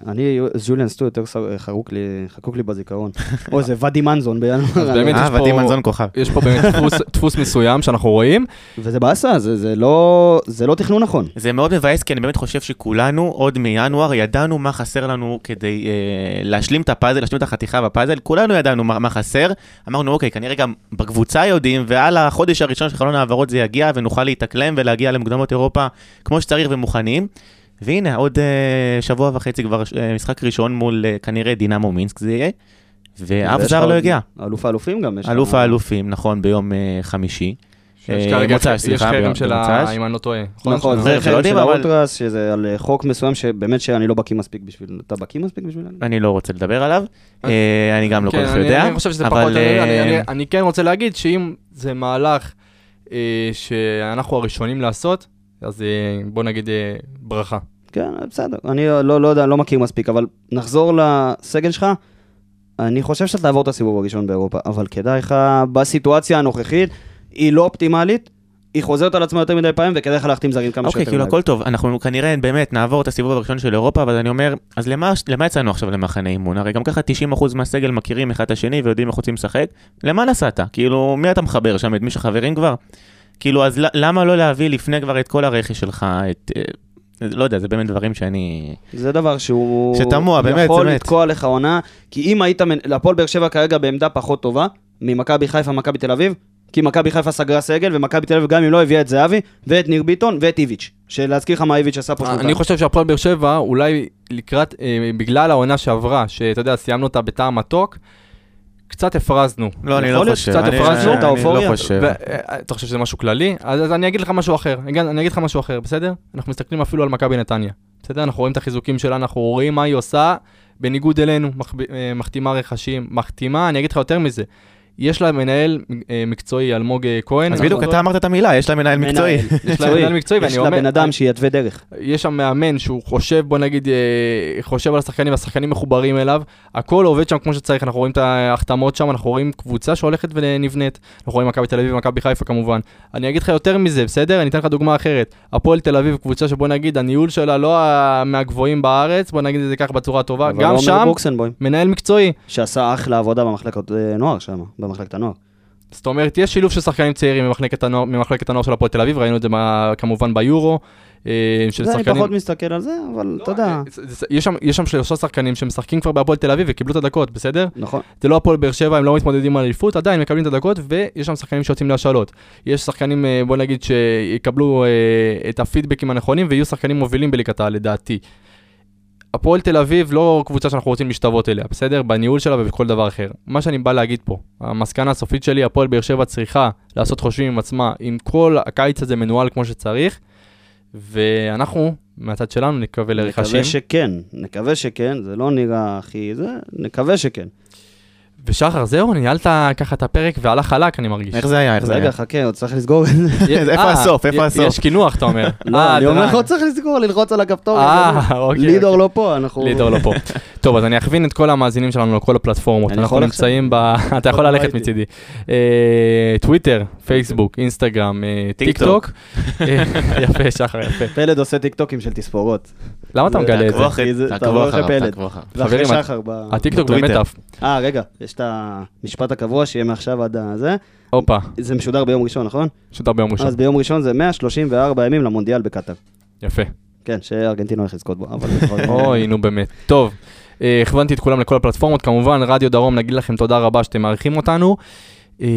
אני, ז'וליאן סטו יותר חרוק לי, חקוק לי בזיכרון. או זה ואדי מנזון בינואר. אה, יש פה- ודים מנזון כוכב. יש פה באמת דפוס- מסוים שאנחנו רואים. וזה באסה, זה, זה, לא, זה לא תכנון נכון. זה מאוד מבאס, כי אני באמת חושב שכולנו, עוד מינואר, ידענו מה חסר לנו כדי אה, להשלים את הפאזל, להשלים את החתיכה בפאזל, כולנו ידענו מה, חסר. אמרנו, אוקיי, כנראה גם בקבוצה יודעים, ועל החודש הראשון של חלון העברות זה יגיע, ונוכל להתאקלם ולהגיע למוקדמות אירופה כמו שצריך ומוכנים. והנה, עוד אה, שבוע וחצי כבר אה, משחק ראשון מול אה, כנראה דינמו מינסק זה יהיה, ואף זר לא הגיע. אלוף האלופים גם. יש אלוף האלופים, נכון, ביום חמישי. יש כרגע- מוצ"ש, יש סליחה, חרם ביום- של במוצ"ש. ה... אם אני לא טועה. נכון, של זה לא חלק יודעים, של האולטרס, שזה על חוק מסוים שבאמת שאני לא בקיא מספיק בשביל... אתה בקיא מספיק בשביל... אני לא רוצה לדבר עליו, אני גם לא כל כן, כך יודע, אני חושב שזה פחות... אני- כן רוצה להגיד שאם זה מהלך שאנחנו הראשונים לעשות, אז אה, בוא נגיד אה, ברכה. כן, בסדר. אני לא, לא יודע, לא מכיר מספיק, אבל נחזור לסגל שלך. אני חושב שאתה תעבור את הסיבוב הראשון באירופה, אבל כדאי לך, בסיטואציה הנוכחית, היא לא אופטימלית, היא חוזרת על עצמה יותר מדי פעמים, וכדאי לך להחתים זרים כמה אוקיי, שיותר כאילו מהר. הכל טוב, אנחנו כנראה באמת נעבור את הסיבוב הראשון של אירופה, אבל אני אומר, אז למה, למה יצאנו עכשיו למחנה אימון? הרי גם ככה 90% מהסגל מכירים אחד את השני ויודעים איך רוצים לשחק, למה נסעת? כאילו, מי אתה מחבר שם? את מי שחברים כבר? כאילו, אז למה לא להביא לפני כבר את כל הרכש שלך, את... אה, לא יודע, זה באמת דברים שאני... זה דבר שהוא... שתמוה, באמת, יכול באמת. לתקוע לך עונה, כי אם היית... הפועל באר שבע כרגע בעמדה פחות טובה, ממכבי חיפה, מכבי תל אביב, כי מכבי חיפה סגרה סגל, ומכבי תל אביב גם אם לא הביאה את זהבי, ואת ניר ביטון, ואת איביץ'. שלהזכיר לך מה איביץ' עשה פה שנתיים. אני חושב שהפועל באר שבע, אולי לקראת, אה, בגלל העונה שעברה, שאתה יודע, סיימנו אותה בטעם מתוק, קצת הפרזנו. לא, אני לא חושב. קצת אני- הפרזנו את אני האופוריה. לא חושב. ואתה חושב שזה משהו כללי? אז, אני אגיד לך משהו אחר, אני, אגיד לך משהו אחר, בסדר? אנחנו מסתכלים אפילו על מכבי נתניה, בסדר? אנחנו רואים את החיזוקים שלה, אנחנו רואים מה היא עושה, בניגוד אלינו, מח, אה, מחתימה רכשים, מחתימה, אני אגיד לך יותר מזה, יש לה מנהל אה, מקצועי, אלמוג אה, כהן. אז בדיוק לא- אתה אמרת את המילה, יש לה מנהל מקצועי. יש לה מנהל מקצועי, ואני יש לה אומר... בן אדם שיתווה דרך. יש שם מאמן שהוא חושב, בוא נגיד, אה, חושב על השחקנים, והשחקנים מחוברים אליו, הכל עובד שם כמו שצריך, אנחנו רואים את ההחתמות שם, אנחנו רואים קבוצה שהולכת ונבנית, אנחנו רואים מכבי תל אביב ומכבי חיפה כמובן. אני אגיד לך יותר מזה, בסדר? אני אתן לך דוגמה אחרת. הפועל תל אביב, קבוצה שבוא נגיד, הניהול שלה לא מהגבוהים בארץ, בוא נגיד את זה ככה בצורה טובה, גם עומר שם, מנהל מקצועי. שעשה אחלה עבודה במחלקת אה, נוער שם, במחלקת הנוער. זאת אומרת, יש שילוב של שחקנים צעירים ממחלקת הנוער, ממחלקת הנוער של הפועל תל אביב, ראינו את זה מה- כמובן ביורו. אה, של זה, אני שחקנים... פחות מסתכל על זה, אבל אתה יודע, אה, יש שם- יש שם שלושה שחקנים שמשחקים כבר בהפועל תל אביב וקיבלו את הדקות, בסדר? נכון. זה לא הפועל באר שבע, הם לא מתמודדים על אליפות, עדיין מקבלים את הדקות, ויש שם שחקנים שיוצאים להשאלות. יש שחקנים, אה, בוא נגיד, שיקבלו את הפידבקים הנכונים, ויהיו שחקנים מובילים בליגת העל, לדעתי. הפועל תל אביב לא קבוצה שאנחנו רוצים להשתוות אליה, בסדר? בניהול שלה ובכל דבר אחר. מה שאני בא להגיד פה, המסקנה הסופית שלי, הפועל באר שבע צריכה לעשות חושבים עם עצמה, אם כל הקיץ הזה מנוהל כמו שצריך, ואנחנו, מהצד שלנו, נקווה לרכשים. נקווה שכן, נקווה שכן, זה לא נראה הכי זה, נקווה שכן. ושחר, זהו, ניהלת ככה את הפרק והלך חלק, אני מרגיש. איך זה היה? איך זה היה? רגע, חכה, עוד צריך לסגור את זה. איפה אה, הסוף? איפה הסוף? יש קינוח, אתה אומר. לא, אה, אני אומר לך, עוד צריך לסגור, ללחוץ על הכפתור. אה, אוקיי. לידור לא פה, אנחנו... לידור לא פה. טוב, אז אני אכוון את כל המאזינים שלנו לכל הפלטפורמות. אנחנו נמצאים ב... אתה יכול לא ללכת. מצידי. טוויטר, פייסבוק, אינסטגרם, טיקטיק טוק. יפה, שחר, יפה. פלד עושה טיקטוקים של תספורות. למה אתה מגלה את זה? תעקבו אחרי- תעקבו אחרי פלד. תעקבו חברים, שחר באמת. עף. אה, רגע, יש את המשפט הקבוע שיהיה מעכשיו עד הזה. הופה, זה משודר ביום ראשון, נכון? שודר ביום ראשון. אז ביום ראשון זה 134 ימים למונדיאל בקטאר. יפה. כן, שארגנטינה הולך לזכות בו, אבל אוי, נו באמת. טוב, אה, הכוונתי את כולם לכל הפלטפורמות, כמובן, רדיו דרום, נגיד לכם תודה רבה שאתם מארחים אותנו. אה,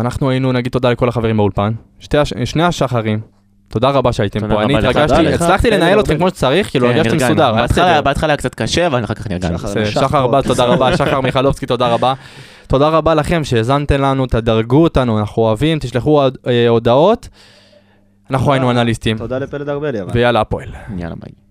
אנחנו היינו, נגיד תודה לכל החברים באולפן. שתי שני השחרים, תודה רבה שהייתם פה. אני. התרגשתי. הצלחתי לנהל. אתכם כמו שצריך, כאילו, כן, הרגשתי. מסודר, בהתחלה- היה קצת קשה, אבל אחר כך נרגענו. שחר. בר, תודה רבה, שחר מיכלובסקי, תודה רבה. תודה רבה לכם שהאזנתם לנו, תדרגו אותנו, אנחנו אוהבים, תשלחו אה, הודעות. אנחנו היינו אנליסטים, תודה לפלד ארבלי, אבל. ויאללה הפועל. יאללה ביי.